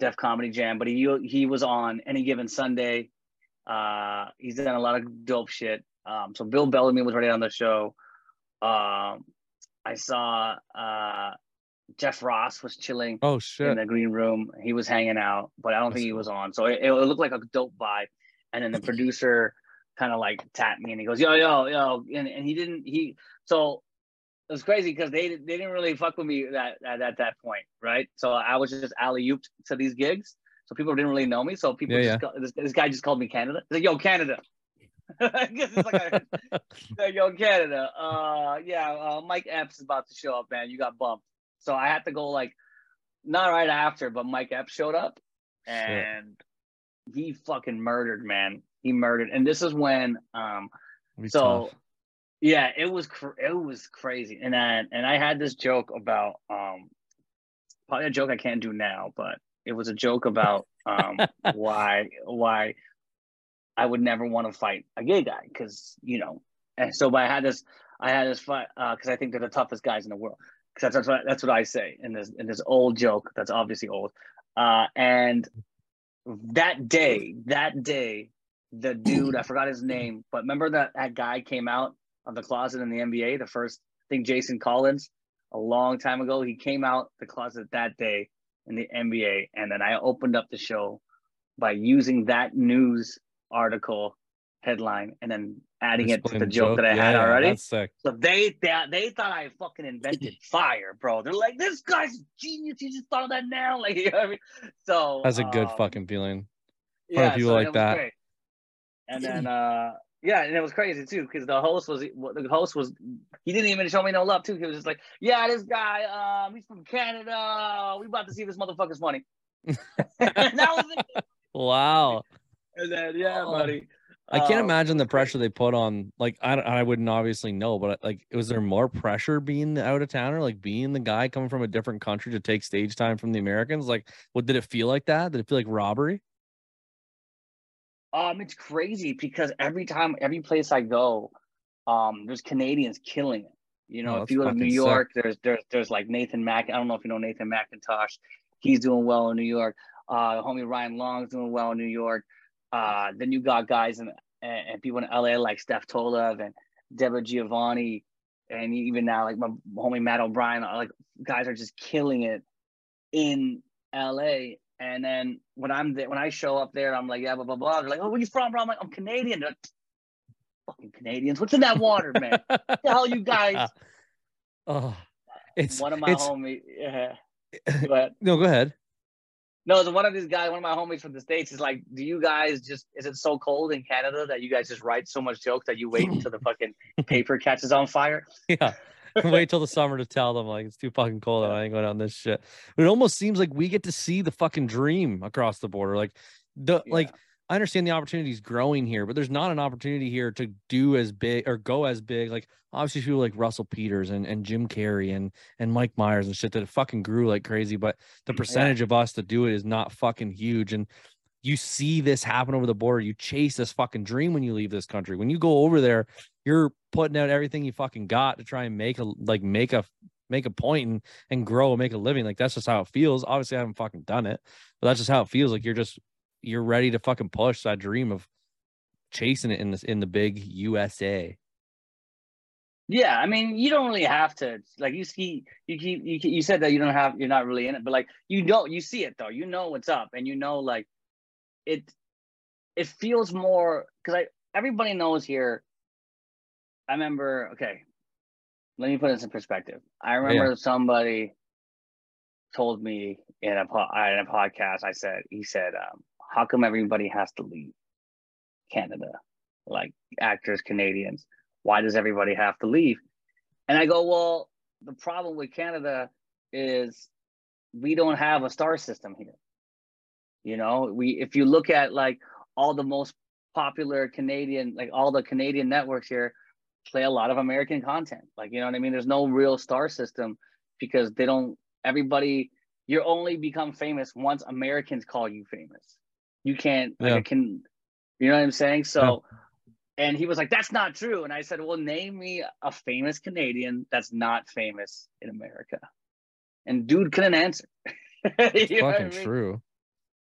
Def Comedy Jam, but he he was on any given Sunday. Uh, he's done a lot of dope shit. Um, so Bill Bellamy was already on the show. Um, I saw uh, Jeff Ross was chilling Oh in the green room. He was hanging out, but I don't That's think he was on. So it, it looked like a dope vibe. And then the producer kind of like tapped me and he goes, "Yo, yo, yo," and, and he didn't. He so it was crazy because they they didn't really fuck with me that at, at that point, right? So I was just alley ooped to these gigs. So people didn't really know me. So people Yeah, just call, this, this guy just called me Canada. He's like, "Yo, Canada." *laughs* It's like, a, *laughs* like, "Yo, Canada." Uh, yeah, uh, Mike Epps is about to show up, man. You got bumped. So I had to go like not right after, but Mike Epps showed up Shit. and he fucking murdered, man. He murdered. And this is when um so tough. yeah, it was cr- it was crazy. And then and I had this joke about um probably a joke I can't do now, but it was a joke about um *laughs* why why I would never want to fight a gay guy because you know. And so, but I had this I had this fight because I think they're the toughest guys in the world. Because that's, that's what that's what I say in this in this old joke that's obviously old. Uh, and that day, that day, the dude I forgot his name, but remember that that guy came out of the closet in the NBA. The first thing, Jason Collins, a long time ago, he came out the closet that day in the NBA, and then I opened up the show by using that news article headline and then adding it to the joke, that I Yeah, had already. That's sick. So they, they they thought I fucking invented *laughs* fire, bro. They're like, this guy's a genius. He just thought of that now. *laughs* Like, you know what I mean? So That's a good um, fucking feeling. yeah, people so like that. great. And *clears throat* then uh yeah, and it was crazy too because the host was the host was he didn't even show me no love too. He was just like, yeah, this guy, um, he's from Canada. We about to see this motherfucker's money. *laughs* that was it. Wow. And then yeah, Oh. buddy. I can't Um, imagine the pressure they put on. Like, I, I wouldn't obviously know, but like, was there more pressure being out of town or like being the guy coming from a different country to take stage time from the Americans? Like, what did it feel like that? Did it feel like robbery? Um, it's crazy because every time, every place I go, um, there's Canadians killing it. You know, Oh, if you go to New sick. York, there's there's there's like Nathan Mac. I don't know if you know Nathan Macintosh. He's doing well in New York. Uh, homie Ryan Long's doing well in New York. Uh, then you got guys and and people in LA like Steph Tolev and Debra DiGiovanni, and even now like my homie Matt O'Brien. Like guys are just killing it in LA. And then when I'm there, when I show up there, I'm like, yeah, blah blah blah. They're like, oh, where you from, bro? I'm like, I'm Canadian. Like, Fucking Canadians. What's in that water, man? what the hell, you guys? *laughs* oh, it's one of my it's, homies. Yeah. But *laughs* no, go ahead. No, so one of these guys, one of my homies from the states, is like, do you guys just? Is it so cold in Canada that you guys just write so much jokes that you wait until the fucking *laughs* paper catches on fire? Yeah. *laughs* Wait till the summer to tell them like it's too fucking cold and I ain't going on this shit. But it almost seems like we get to see the fucking dream across the border. Like the Yeah. like I understand the opportunity is growing here, but there's not an opportunity here to do as big or go as big. Like obviously people like Russell Peters and, and Jim Carrey and and Mike Myers and shit that fucking grew like crazy, but the mm, percentage of us to do it is not fucking huge. And you see this happen over the border. You chase this fucking dream when you leave this country. When you go over there, you're putting out everything you fucking got to try and make a like make a make a point and and grow and make a living. Like that's just how it feels. Obviously, I haven't fucking done it, but that's just how it feels. Like you're just you're ready to fucking push that dream of chasing it in this in the big USA. Yeah, I mean, you don't really have to like you see you keep you you said that you don't have you're not really in it, but like you don't you see it though. You know what's up, and you know like it it feels more because I everybody knows here. I remember. Okay, let me put this in perspective. I remember somebody told me in a po- in a podcast. I said he said, um, "How come everybody has to leave?" Canada, like actors, Canadians. Why does everybody have to leave? And I go, well, the problem with Canada is we don't have a star system here. You know, we if you look at like all the most popular Canadian, like all the Canadian networks here, play a lot of American content. Like, you know what I mean? There's no real star system because they don't everybody you only become famous once Americans call you famous. You can't like yeah. can you know what I'm saying? So yeah. and he was like, That's not true. And I said, Well, name me a famous Canadian that's not famous in America. And dude couldn't answer. *laughs* you fucking I mean? true.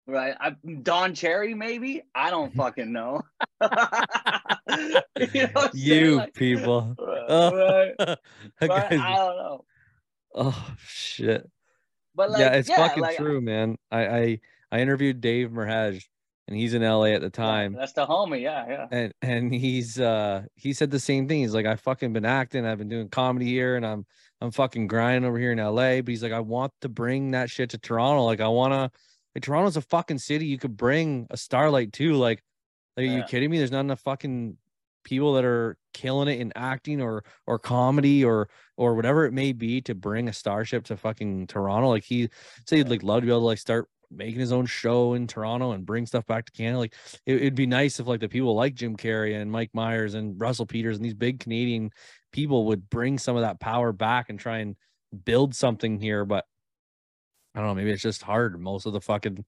Right. I, Don Cherry, maybe. I don't *laughs* fucking know. *laughs* you, know you like, people. Right. right. I don't know. Oh shit. But like, yeah, it's yeah, fucking like, true, man. I, I I interviewed Dave Merheje and he's in LA at the time. That's the homie, yeah, yeah. And and he's uh he said the same thing. He's like, I fucking been acting, I've been doing comedy here, and I'm I'm fucking grinding over here in LA. But he's like, I want to bring that shit to Toronto. Like, I wanna like Toronto's a fucking city. You could bring a starlight too. Like, are yeah. you kidding me? There's not enough fucking people that are killing it in acting or or comedy or or whatever it may be to bring a starship to fucking Toronto. Like he said he'd like love to be able to like start making his own show in Toronto and bring stuff back to Canada. Like it, would be nice if like the people like Jim Carrey and Mike Myers and Russell Peters and these big Canadian people would bring some of that power back and try and build something here. But I don't know, maybe it's just hard. Most of the fucking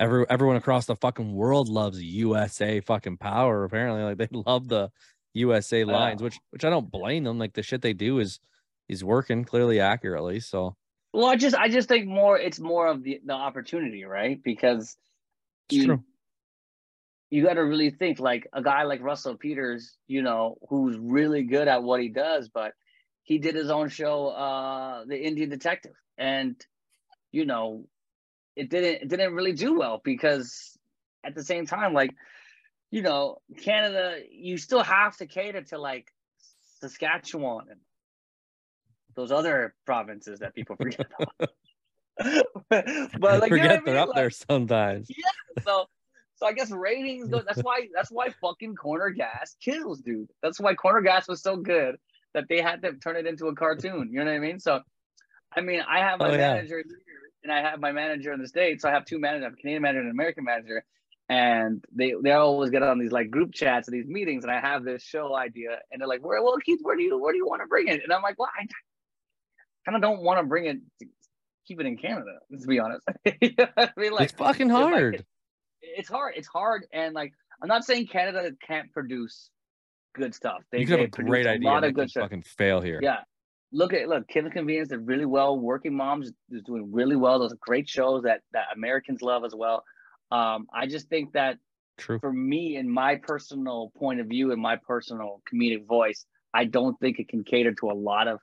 every everyone across the fucking world loves USA fucking power. Apparently, like *laughs* they love the USA lines, which which I don't blame them. Like the shit they do is is working clearly accurately. So well, I just I just think more it's more of the the opportunity, right? Because you true. you got to really think like a guy like Russell Peters, you know, who's really good at what he does, but he did his own show, uh, The Indian Detective, and you know, it didn't it didn't really do well because at the same time, like, you know, Canada, you still have to cater to like Saskatchewan and those other provinces that people forget about. *laughs* *laughs* but like, forget you know they're I mean? up like, there sometimes. Yeah. So so I guess ratings go. That's why that's why fucking corner gas kills, dude. That's why corner gas was so good that they had to turn it into a cartoon. You know what I mean? So I mean, I have my oh, yeah. manager here and I have my manager in the States. So I have two managers, I have a Canadian manager and an American manager. And they they always get on these like group chats and these meetings, and I have this show idea, and they're like, "Where, well, Keith, where do you where do you want to bring it?" And I'm like, "Well, I kind of don't want to bring it, to keep it in Canada, to be honest." *laughs* you know I mean, like it's fucking hard. It's, like, it's hard. It's hard, and like I'm not saying Canada can't produce good stuff. They, you could have a great idea. A lot of good stuff. Fucking fail here. Yeah, look at look Kim's Convenience did really well. Working Moms is doing really well. Those are great shows that that Americans love as well. Um, I just think that True. for me, in my personal point of view, and my personal comedic voice, I don't think it can cater to a lot of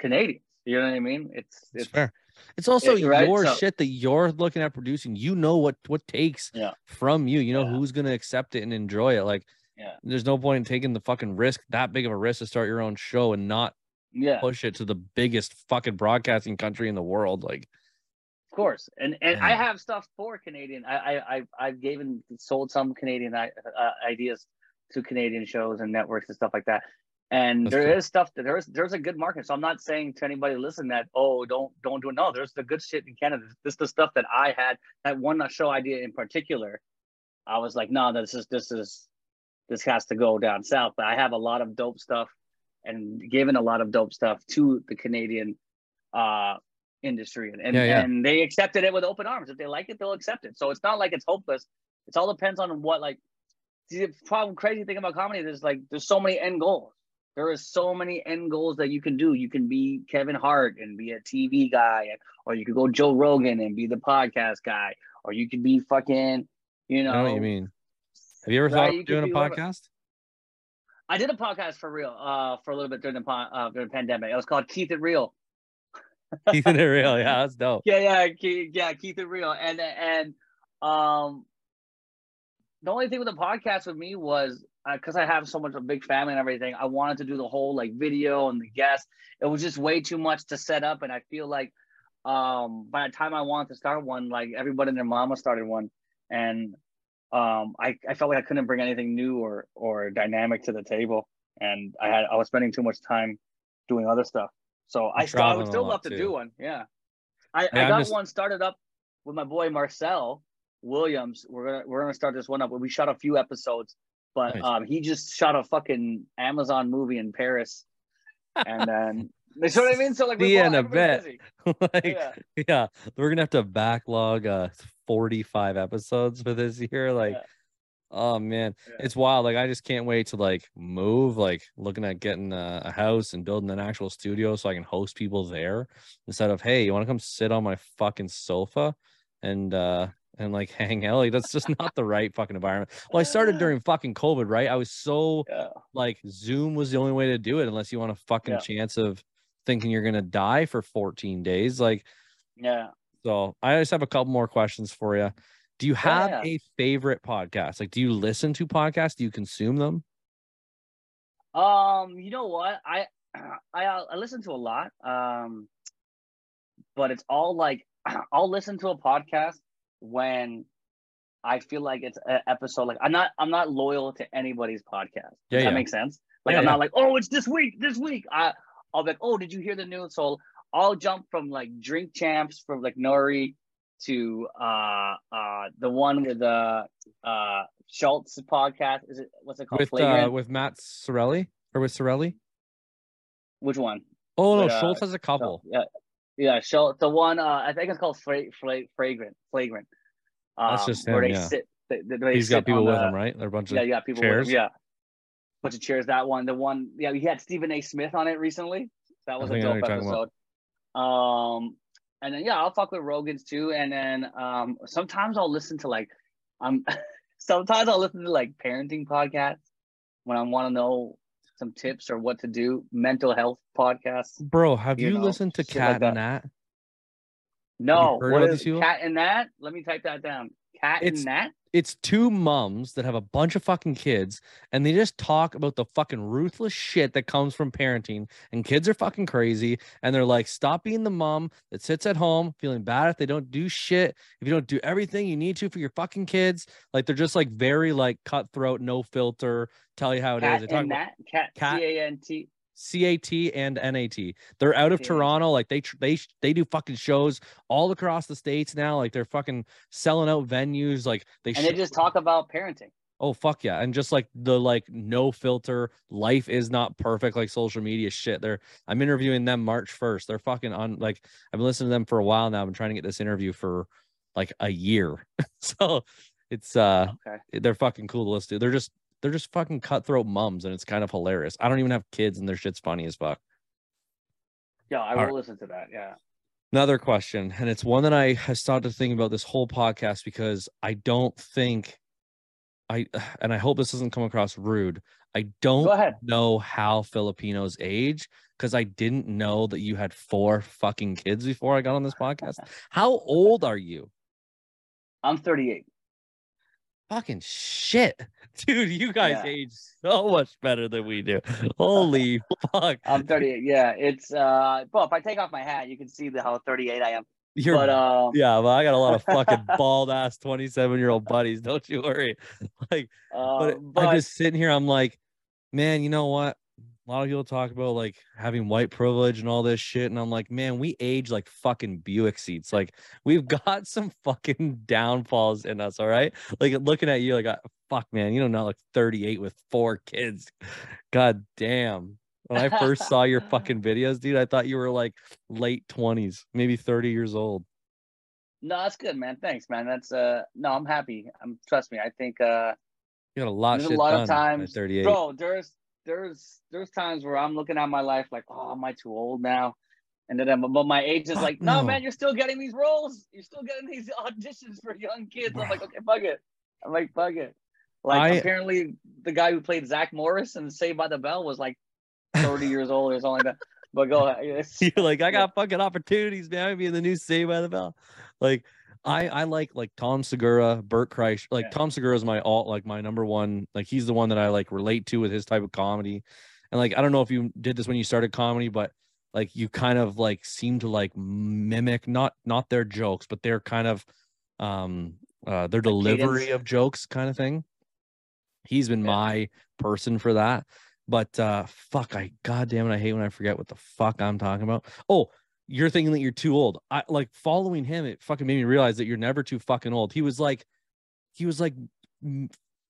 Canadians. You know what I mean? It's it's, it's fair. It's also it, right? your so, shit that you're looking at producing. You know what what takes yeah. from you. You know yeah. who's gonna accept it and enjoy it. Like, yeah. there's no point in taking the fucking risk that big of a risk to start your own show and not yeah push it to the biggest fucking broadcasting country in the world like of course and and i have stuff for canadian i i i've given sold some canadian uh, ideas to canadian shows and networks and stuff like that and That's there cool. is stuff that there's there's a good market so i'm not saying to anybody listen that oh don't don't do it no there's the good shit in canada this is the stuff that i had that one show idea in particular i was like no this is this is this has to go down south but i have a lot of dope stuff and given a lot of dope stuff to the Canadian uh, industry, and and, yeah, yeah. and they accepted it with open arms. If they like it, they'll accept it. So it's not like it's hopeless. It all depends on what like. The problem, crazy thing about comedy is like there's so many end goals. There is so many end goals that you can do. You can be Kevin Hart and be a TV guy, or you could go Joe Rogan and be the podcast guy, or you could be fucking, you know. I know what you mean. Have you ever right? thought of doing a podcast? I did a podcast for real uh, for a little bit during the uh, during the pandemic. It was called Keith It Real. Keith It *laughs* Real, yeah, that's dope. Yeah, yeah, Keith, yeah, Keith It Real, and and um, the only thing with the podcast with me was because uh, I have so much of a big family and everything. I wanted to do the whole like video and the guests. It was just way too much to set up, and I feel like um by the time I wanted to start one, like everybody and their mama started one, and um, I, I felt like I couldn't bring anything new or or dynamic to the table, and I had I was spending too much time doing other stuff. So I, still, I would still love to do one. Yeah, I, yeah, I got just... one started up with my boy Marcel Williams. We're gonna we're gonna start this one up. We shot a few episodes, but nice. um, he just shot a fucking Amazon movie in Paris, and then. *laughs* You know what I mean? So like, yeah, and a bet. *laughs* like, yeah. yeah. we're gonna have to backlog uh 45 episodes for this year. Like, yeah. oh man, yeah. it's wild. Like, I just can't wait to like move. Like, looking at getting a, a, house and building an actual studio so I can host people there instead of hey, you want to come sit on my fucking sofa and uh and like hang out. Like that's just not the right fucking environment. Well, I started *laughs* during fucking COVID, right? I was so yeah. like Zoom was the only way to do it unless you want a fucking yeah. chance of thinking you're gonna die for 14 days. Like, yeah. So I just have a couple more questions for you. Do you have yeah. a favorite podcast? Like, do you listen to podcasts? Do you consume them? Um, you know what? I *clears throat* I I listen to a lot. Um, but it's all like *clears throat* I'll listen to a podcast when I feel like it's an episode. Like I'm not I'm not loyal to anybody's podcast. Does yeah, that yeah. make sense? Like yeah, I'm not like, oh, it's this week, this week. I I'll be like, oh, did you hear the news? So I'll jump from like drink champs from like N.O.R.E. to uh uh the one with the uh Schulz podcast. Is it what's it called? With uh, with Matt Sorelli or with Sorelli? Which one? Oh no, uh, Schulz has a couple. yeah, yeah, Schulz. The one uh I think it's called fra- fra- Fragrant. Flagrant. Um, That's just him. Where they yeah. sit. They, they He's got people with the, him, right? They're a bunch of yeah, yeah, people chairs. With yeah, bunch of chairs. That one, the one, yeah, he had Stephen A. Smith on it recently. That was a dope episode. Um, and then yeah, I'll fuck with Rogan's too. And then um, sometimes I'll listen to like, um, *laughs* sometimes I'll listen to like parenting podcasts when I want to know some tips or what to do. Mental health podcasts. Bro, have you, you know, listened to Cat like and Nat? No, what is Cat and Nat? Let me type that down. Cat it's, and Nat it's two mums that have a bunch of fucking kids and they just talk about the fucking ruthless shit that comes from parenting and kids are fucking crazy and they're like stop being the mom that sits at home feeling bad if they don't do shit if you don't do everything you need to for your fucking kids like they're just like very like cutthroat no filter tell you how it cat is. They talk about cat, cat C-A-N-T CAT and NAT. They're out of CAT. Toronto. Like they they they do fucking shows all across the states now. Like they're fucking selling out venues. Like they and sh- they just talk about parenting. Oh fuck yeah! And just like the like no filter, life is not perfect like social media shit. They're I'm interviewing them March first. They're fucking on like I've been listening to them for a while now. I've been trying to get this interview for like a year. *laughs* so it's uh okay. they're fucking cool to listen to. They're just they're just fucking cutthroat mums, and it's kind of hilarious. I don't even have kids, and their shit's funny as fuck. Yeah, I will right. listen to that. Yeah. Another question, and it's one that I have started to think about this whole podcast because I don't think I, *sighs* and I hope this doesn't come across rude. I don't know how Filipinos age because I didn't know that you had four fucking kids before I got on this podcast. *laughs* how old are you? I'm 38 fucking shit. *laughs* Dude, you guys yeah. age so much better than we do. *laughs* Holy fuck. I'm 38. Yeah, it's uh well, if I take off my hat, you can see the how 38 I am. You're, but um, yeah, but I got a lot of fucking *laughs* bald ass 27 year old buddies. Don't you worry. Like, but, but I'm just sitting here. I'm like, man, you know what? Lot of people talk about like having white privilege and all this shit. And I'm like, man, we age like fucking Buick seats. Like we've *laughs* got some fucking downfalls in us. All right. Like looking at you, like, uh, fuck, man, you know, not like 38 with four kids. God damn. When I first saw your fucking *laughs* videos, dude, I thought you were like late 20s, maybe 30 years old. No, that's good, man. Thanks, man. That's uh no, I'm happy. I'm trust me. I think uh you got a lot. There's a lot of times, 38. bro. There's there's there's times where I'm looking at my life like, oh, am I too old now? And then, I'm but my age is like, no, man, you're still getting these roles. You're still getting these *laughs* auditions for young kids. I'm like, okay, fuck it. I'm like, fuck it. Like I, apparently, the guy who played Zach Morris in Saved by the Bell was like 30 years old or something like that. But go ahead. *laughs* You're like, I got fucking opportunities, man. i be in the new Saved by the Bell. Like, I I like like Tom Segura, Bert Kreischer. Like yeah. Tom Segura is my alt, like my number one. Like he's the one that I like relate to with his type of comedy. And like I don't know if you did this when you started comedy, but like you kind of like seem to like mimic not not their jokes, but they're kind of um uh, their delivery cadence. of jokes kind of thing. He's been Yeah. my person for that. But uh fuck, I goddamn it, I hate when I forget what the fuck I'm talking about. Oh, you're thinking that you're too old. I like following him, it fucking made me realize that you're never too fucking old. He was like, he was like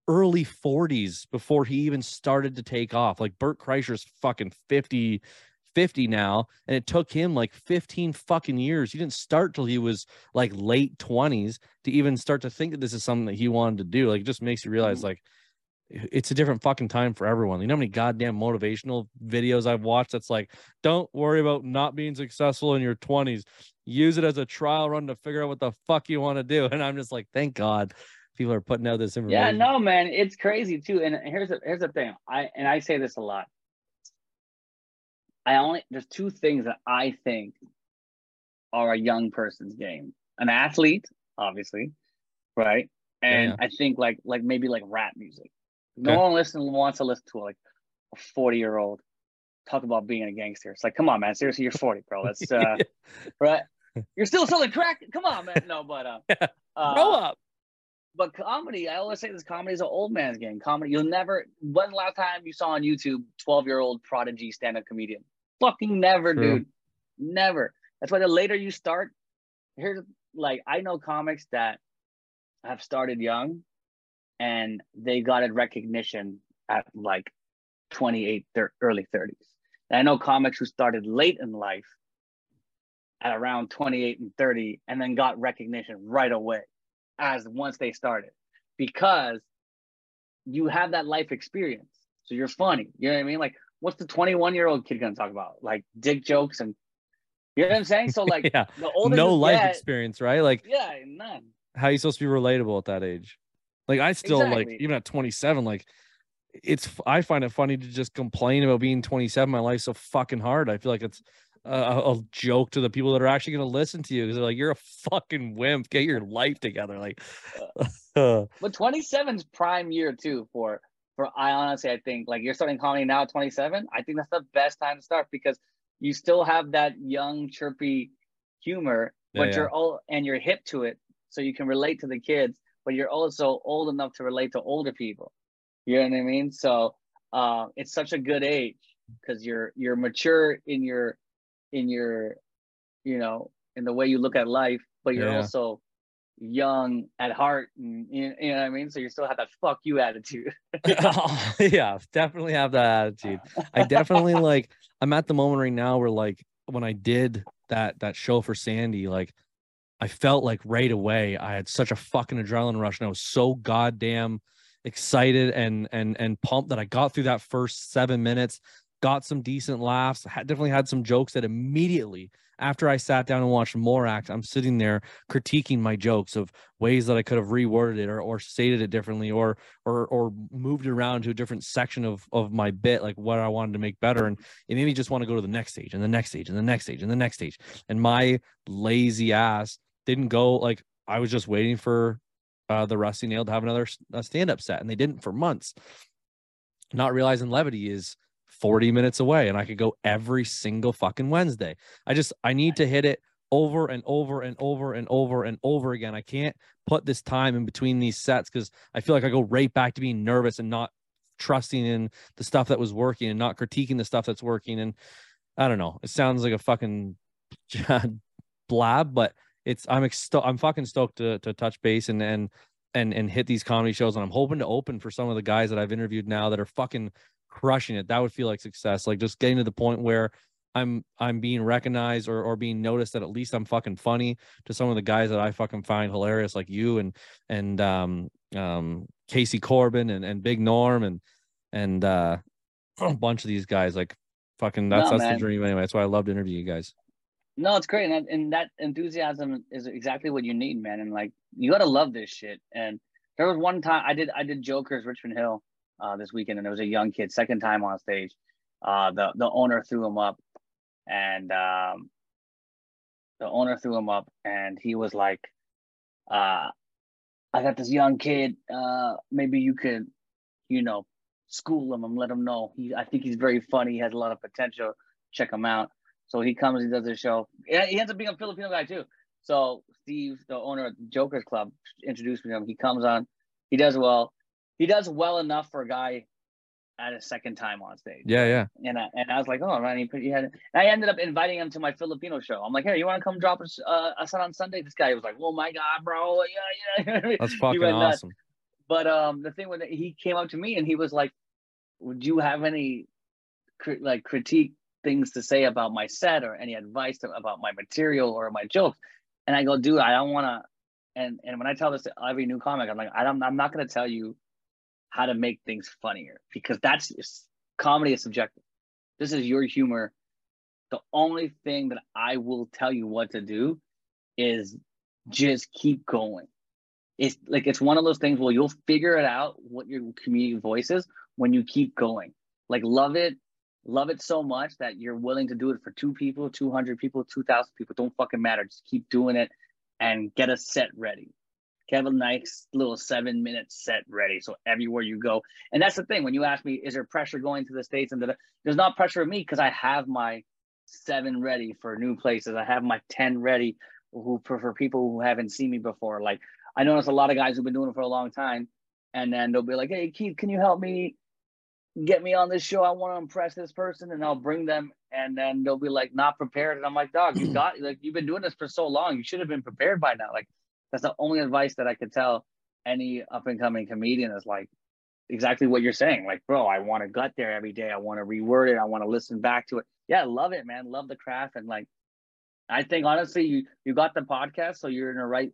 early 40s before he even started to take off. Like Bert Kreischer's fucking 50, 50 now, and it took him like 15 fucking years. He didn't start till he was like late 20s to even start to think that this is something that he wanted to do. Like it just makes you realize Mhm. like it's a different fucking time for everyone. You know how many goddamn motivational videos I've watched that's like, don't worry about not being successful in your 20s. Use it as a trial run to figure out what the fuck you want to do. *laughs* And I'm just like, thank God people are putting out this information. Yeah, no, man, it's crazy too. And here's the here's the thing. I and I say this a lot. I only there's two things that I think are a young person's game. An athlete, obviously, right? And Yeah. I think like like maybe like rap music. No Okay. one listen wants to listen to like a 40 year old talk about being a gangster. It's like, come on, man. Seriously, you're 40, bro. Let's uh *laughs* right. You're still selling crack. Come on, man. No, but uh, *laughs* uh Grow up. but comedy, I always say this comedy is an old man's game. Comedy, you'll never. When's the last time you saw on YouTube 12 year old prodigy stand up comedian? Fucking never, True. dude. Never. That's why the later you start, here's like, I know comics that have started young and they got a recognition at like 28, thir- early 30s. And I know comics who started late in life at around 28 and 30 and then got recognition right away as once they started because you have that life experience. So you're funny. You know what I mean? Like, what's the 21 year old kid gonna talk about? Like dick jokes and you know what I'm saying? So like *laughs* yeah. the older No life get, experience, right? Like yeah, none. how are you supposed to be relatable at that age? Like I still like even at 27, like it's I find it funny to just complain about being 27. My life's so fucking hard. I feel like it's a, a joke to the people that are actually going to listen to you because they're like, "You're a fucking wimp. Get your life together." Like, *laughs* But 27's prime year too for for I honestly I think like you're starting comedy now at 27. I think that's the best time to start because you still have that young chirpy humor, Yeah, but yeah. you're all and you're hip to it, so you can relate to the kids, but you're also old enough to relate to older people. You know what I mean? So uh, it's such a good age because you're you're mature in your in your you know in the way you look at life, but you're Yeah. also young at heart and you you know what I mean? So you still have that fuck you attitude. *laughs* *laughs* yeah, definitely have that attitude. I definitely like I'm at the moment right now where like when I did that that show for Sandy, like I felt like right away I had such a fucking adrenaline rush and I was so goddamn excited and and and pumped that I got through that first seven minutes, got some decent laughs, had, definitely had some jokes that immediately after I sat down and watched more acts, I'm sitting there critiquing my jokes of ways that I could have reworded it or, or stated it differently or or or moved around to a different section of of my bit, like what I wanted to make better. And it made me just want to go to the next stage and the next stage and the next stage and the next stage. And my lazy ass didn't go like I was just waiting for uh, the Rusty Nail to have another s- uh, stand-up set, and they didn't for months. Not realizing levity is 40 minutes away, and I could go every single fucking Wednesday. I just I need to hit it over and over and over and over and over again. I can't put this time in between these sets because I feel like I go right back to being nervous and not trusting in the stuff that was working and not critiquing the stuff that's working. And I don't know. It sounds like a fucking *laughs* blab, but it's I'm ex- I'm fucking stoked to to touch base and and and and hit these comedy shows. And I'm hoping to open for some of the guys that I've interviewed now that are fucking crushing it. That would feel like success. Like just getting to the point where I'm I'm being recognized or or being noticed that at least I'm fucking funny to some of the guys that I fucking find hilarious, like you and and um um Casey Corbin and and Big Norm and and uh *clears throat* a bunch of these guys. Like fucking that's No, that's man. the dream anyway. That's why I love to interview you guys. No, it's great, and that, and that enthusiasm is exactly what you need, man. And like, you gotta love this shit. And there was one time I did I did Joker's Richmond Hill uh, this weekend, and there was a young kid, second time on stage. Uh, the the owner threw him up, and um, the owner threw him up, and he was like, uh, "I got this young kid. Uh, maybe you could, you know, school him and let him know. He, I think he's very funny. He has a lot of potential. Check him out." So he comes, he does his show. Yeah, he ends up being a Filipino guy too. So Steve, the owner of Joker's Club, introduced me to him. He comes on, he does well. He does well enough for a guy at a second time on stage. Yeah, yeah. And I, and I was like, oh man, he, he had. I ended up inviting him to my Filipino show. I'm like, hey, you want to come drop a, uh, a set on Sunday? This guy was like, oh my god, bro, *laughs* yeah, yeah. That's *laughs* fucking awesome. Nuts. But um, the thing with it, he came up to me and he was like, would you have any like critique things to say about my set or any advice to, about my material or my jokes? And I go, dude, I don't want to. And and when I tell this to every new comic, I'm like, I don't, I'm not going to tell you how to make things funnier because that's comedy is subjective. This is your humor. The only thing that I will tell you what to do is just keep going. It's like it's one of those things where you'll figure it out what your community voice is when you keep going. Like love it, love it so much that you're willing to do it for two people, 200 people, 2,000 people. Don't fucking matter. Just keep doing it and get a set ready have a nice little seven minute set ready. So everywhere you go, and that's the thing. When you ask me, is there pressure going to the states? And there's not pressure of me because I have my seven ready for new places. I have my ten ready who for, for people who haven't seen me before. Like I notice a lot of guys who've been doing it for a long time, and then they'll be like, "Hey Keith, can you help me get me on this show? I want to impress this person," and I'll bring them, and then they'll be like, "Not prepared," and I'm like, "Dog, you got like you've been doing this for so long. You should have been prepared by now." Like that's the only advice that I could tell any up and coming comedian is like exactly what you're saying. Like, bro, I want to gut there every day. I want to reword it. I want to listen back to it. Yeah, love it, man. Love the craft. And like, I think honestly, you you got the podcast, so you're in the right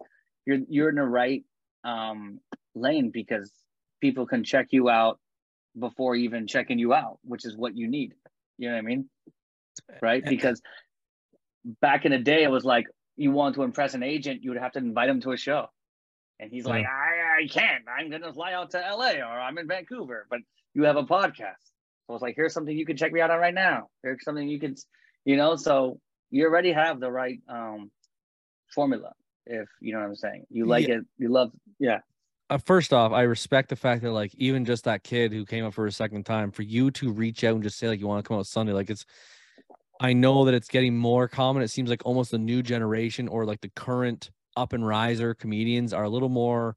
you're you're in the right um lane because people can check you out before even checking you out, which is what you need. You know what I mean? Right? Because back in the day, it was like, you want to impress an agent, you would have to invite him to a show. And he's like, I, I can't. I'm going to fly out to LA or I'm in Vancouver, but you have a podcast. So it's like, here's something you can check me out on right now. Here's something you can, you know, so you already have the right um, formula, if you know what I'm saying. You like yeah. it, you love, yeah. Uh, first off, I respect the fact that like even just that kid who came up for a second time, for you to reach out and just say like you want to come out Sunday, like it's I know that it's getting more common. It seems like almost the new generation or like the current up and riser comedians are a little more.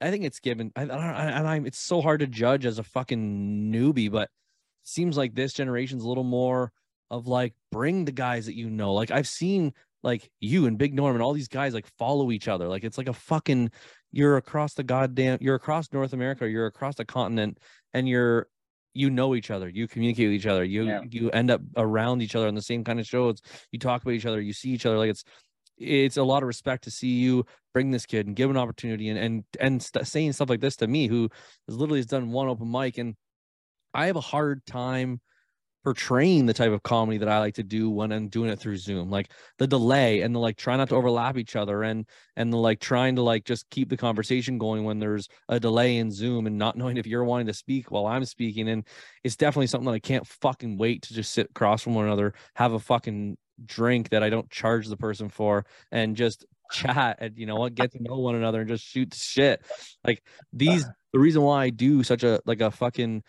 I think it's given. I, I don't. And I'm. It's so hard to judge as a fucking newbie, but seems like this generation's a little more of like bring the guys that you know. Like I've seen like you and Big Norm and all these guys like follow each other. Like it's like a fucking. You're across the goddamn. You're across North America. You're across the continent, and you're you know each other you communicate with each other you yeah. you end up around each other on the same kind of shows you talk about each other you see each other like it's it's a lot of respect to see you bring this kid and give an opportunity and and and st- saying stuff like this to me who has literally has done one open mic and i have a hard time portraying the type of comedy that I like to do when I'm doing it through Zoom. Like the delay and the like try not to overlap each other and and the like trying to like just keep the conversation going when there's a delay in Zoom and not *laughs* knowing if you're wanting to speak while I'm speaking. And it's definitely something that I can't fucking wait to just sit across from one another, have a fucking drink that I don't charge the person for and just chat and you know what get to know one another and just shoot shit. Like uh, these the reason why I do such a like a fucking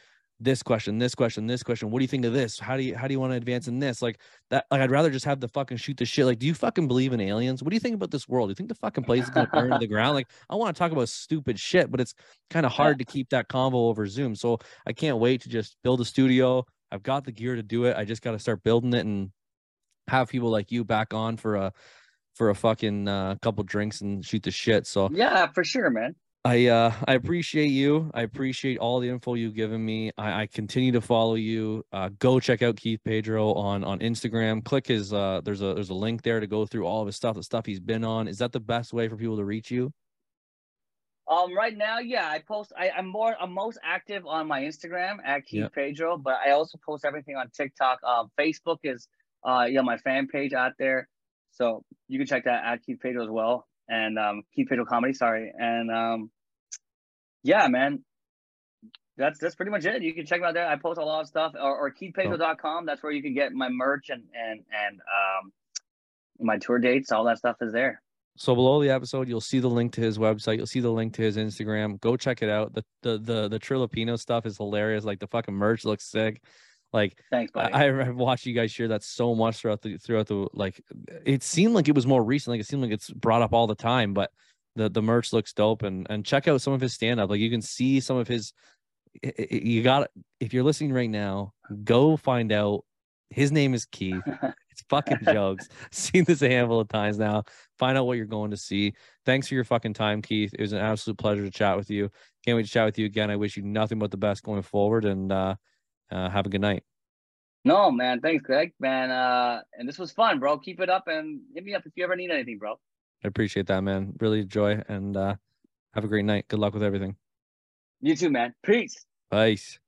this question, this question, this question. What do you think of this? How do you how do you want to advance in this? Like that. Like I'd rather just have the fucking shoot the shit. Like, do you fucking believe in aliens? What do you think about this world? Do you think the fucking place is gonna burn to the ground? Like, I want to talk about stupid shit, but it's kind of hard to keep that convo over Zoom. So I can't wait to just build a studio. I've got the gear to do it. I just got to start building it and have people like you back on for a for a fucking uh, couple drinks and shoot the shit. So yeah, for sure, man. I uh I appreciate you. I appreciate all the info you've given me. I, I continue to follow you. Uh, go check out Keith Pedro on on Instagram. Click his uh there's a there's a link there to go through all of his stuff, the stuff he's been on. Is that the best way for people to reach you? Um, right now, yeah, I post. I, I'm more. I'm most active on my Instagram at Keith yep. Pedro, but I also post everything on TikTok. Um, Facebook is uh yeah my fan page out there, so you can check that at Keith Pedro as well and um, Keith Pedro Comedy. Sorry, and um, yeah, man, that's that's pretty much it. You can check me out there. I post a lot of stuff, or, or KeithPedro.com. That's where you can get my merch and and and um, my tour dates. All that stuff is there. So below the episode, you'll see the link to his website. You'll see the link to his Instagram. Go check it out. The the the the Trilipino stuff is hilarious. Like the fucking merch looks sick. Like Thanks, buddy. I, I've watched you guys share that so much throughout the throughout the like. It seemed like it was more recent. Like it seemed like it's brought up all the time, but the the merch looks dope. And and check out some of his stand up. Like you can see some of his. You got if you're listening right now, go find out. His name is Keith. *laughs* It's fucking jokes. *laughs* Seen this a handful of times now. Find out what you're going to see. Thanks for your fucking time, Keith. It was an absolute pleasure to chat with you. Can't wait to chat with you again. I wish you nothing but the best going forward and uh, uh, have a good night. no, man. Thanks, Greg. Man, uh, and this was fun, bro. Keep it up and hit me up if you ever need anything, bro. I appreciate that, man. Really enjoy and uh, have a great night. Good luck with everything. You too, man. Peace. Peace.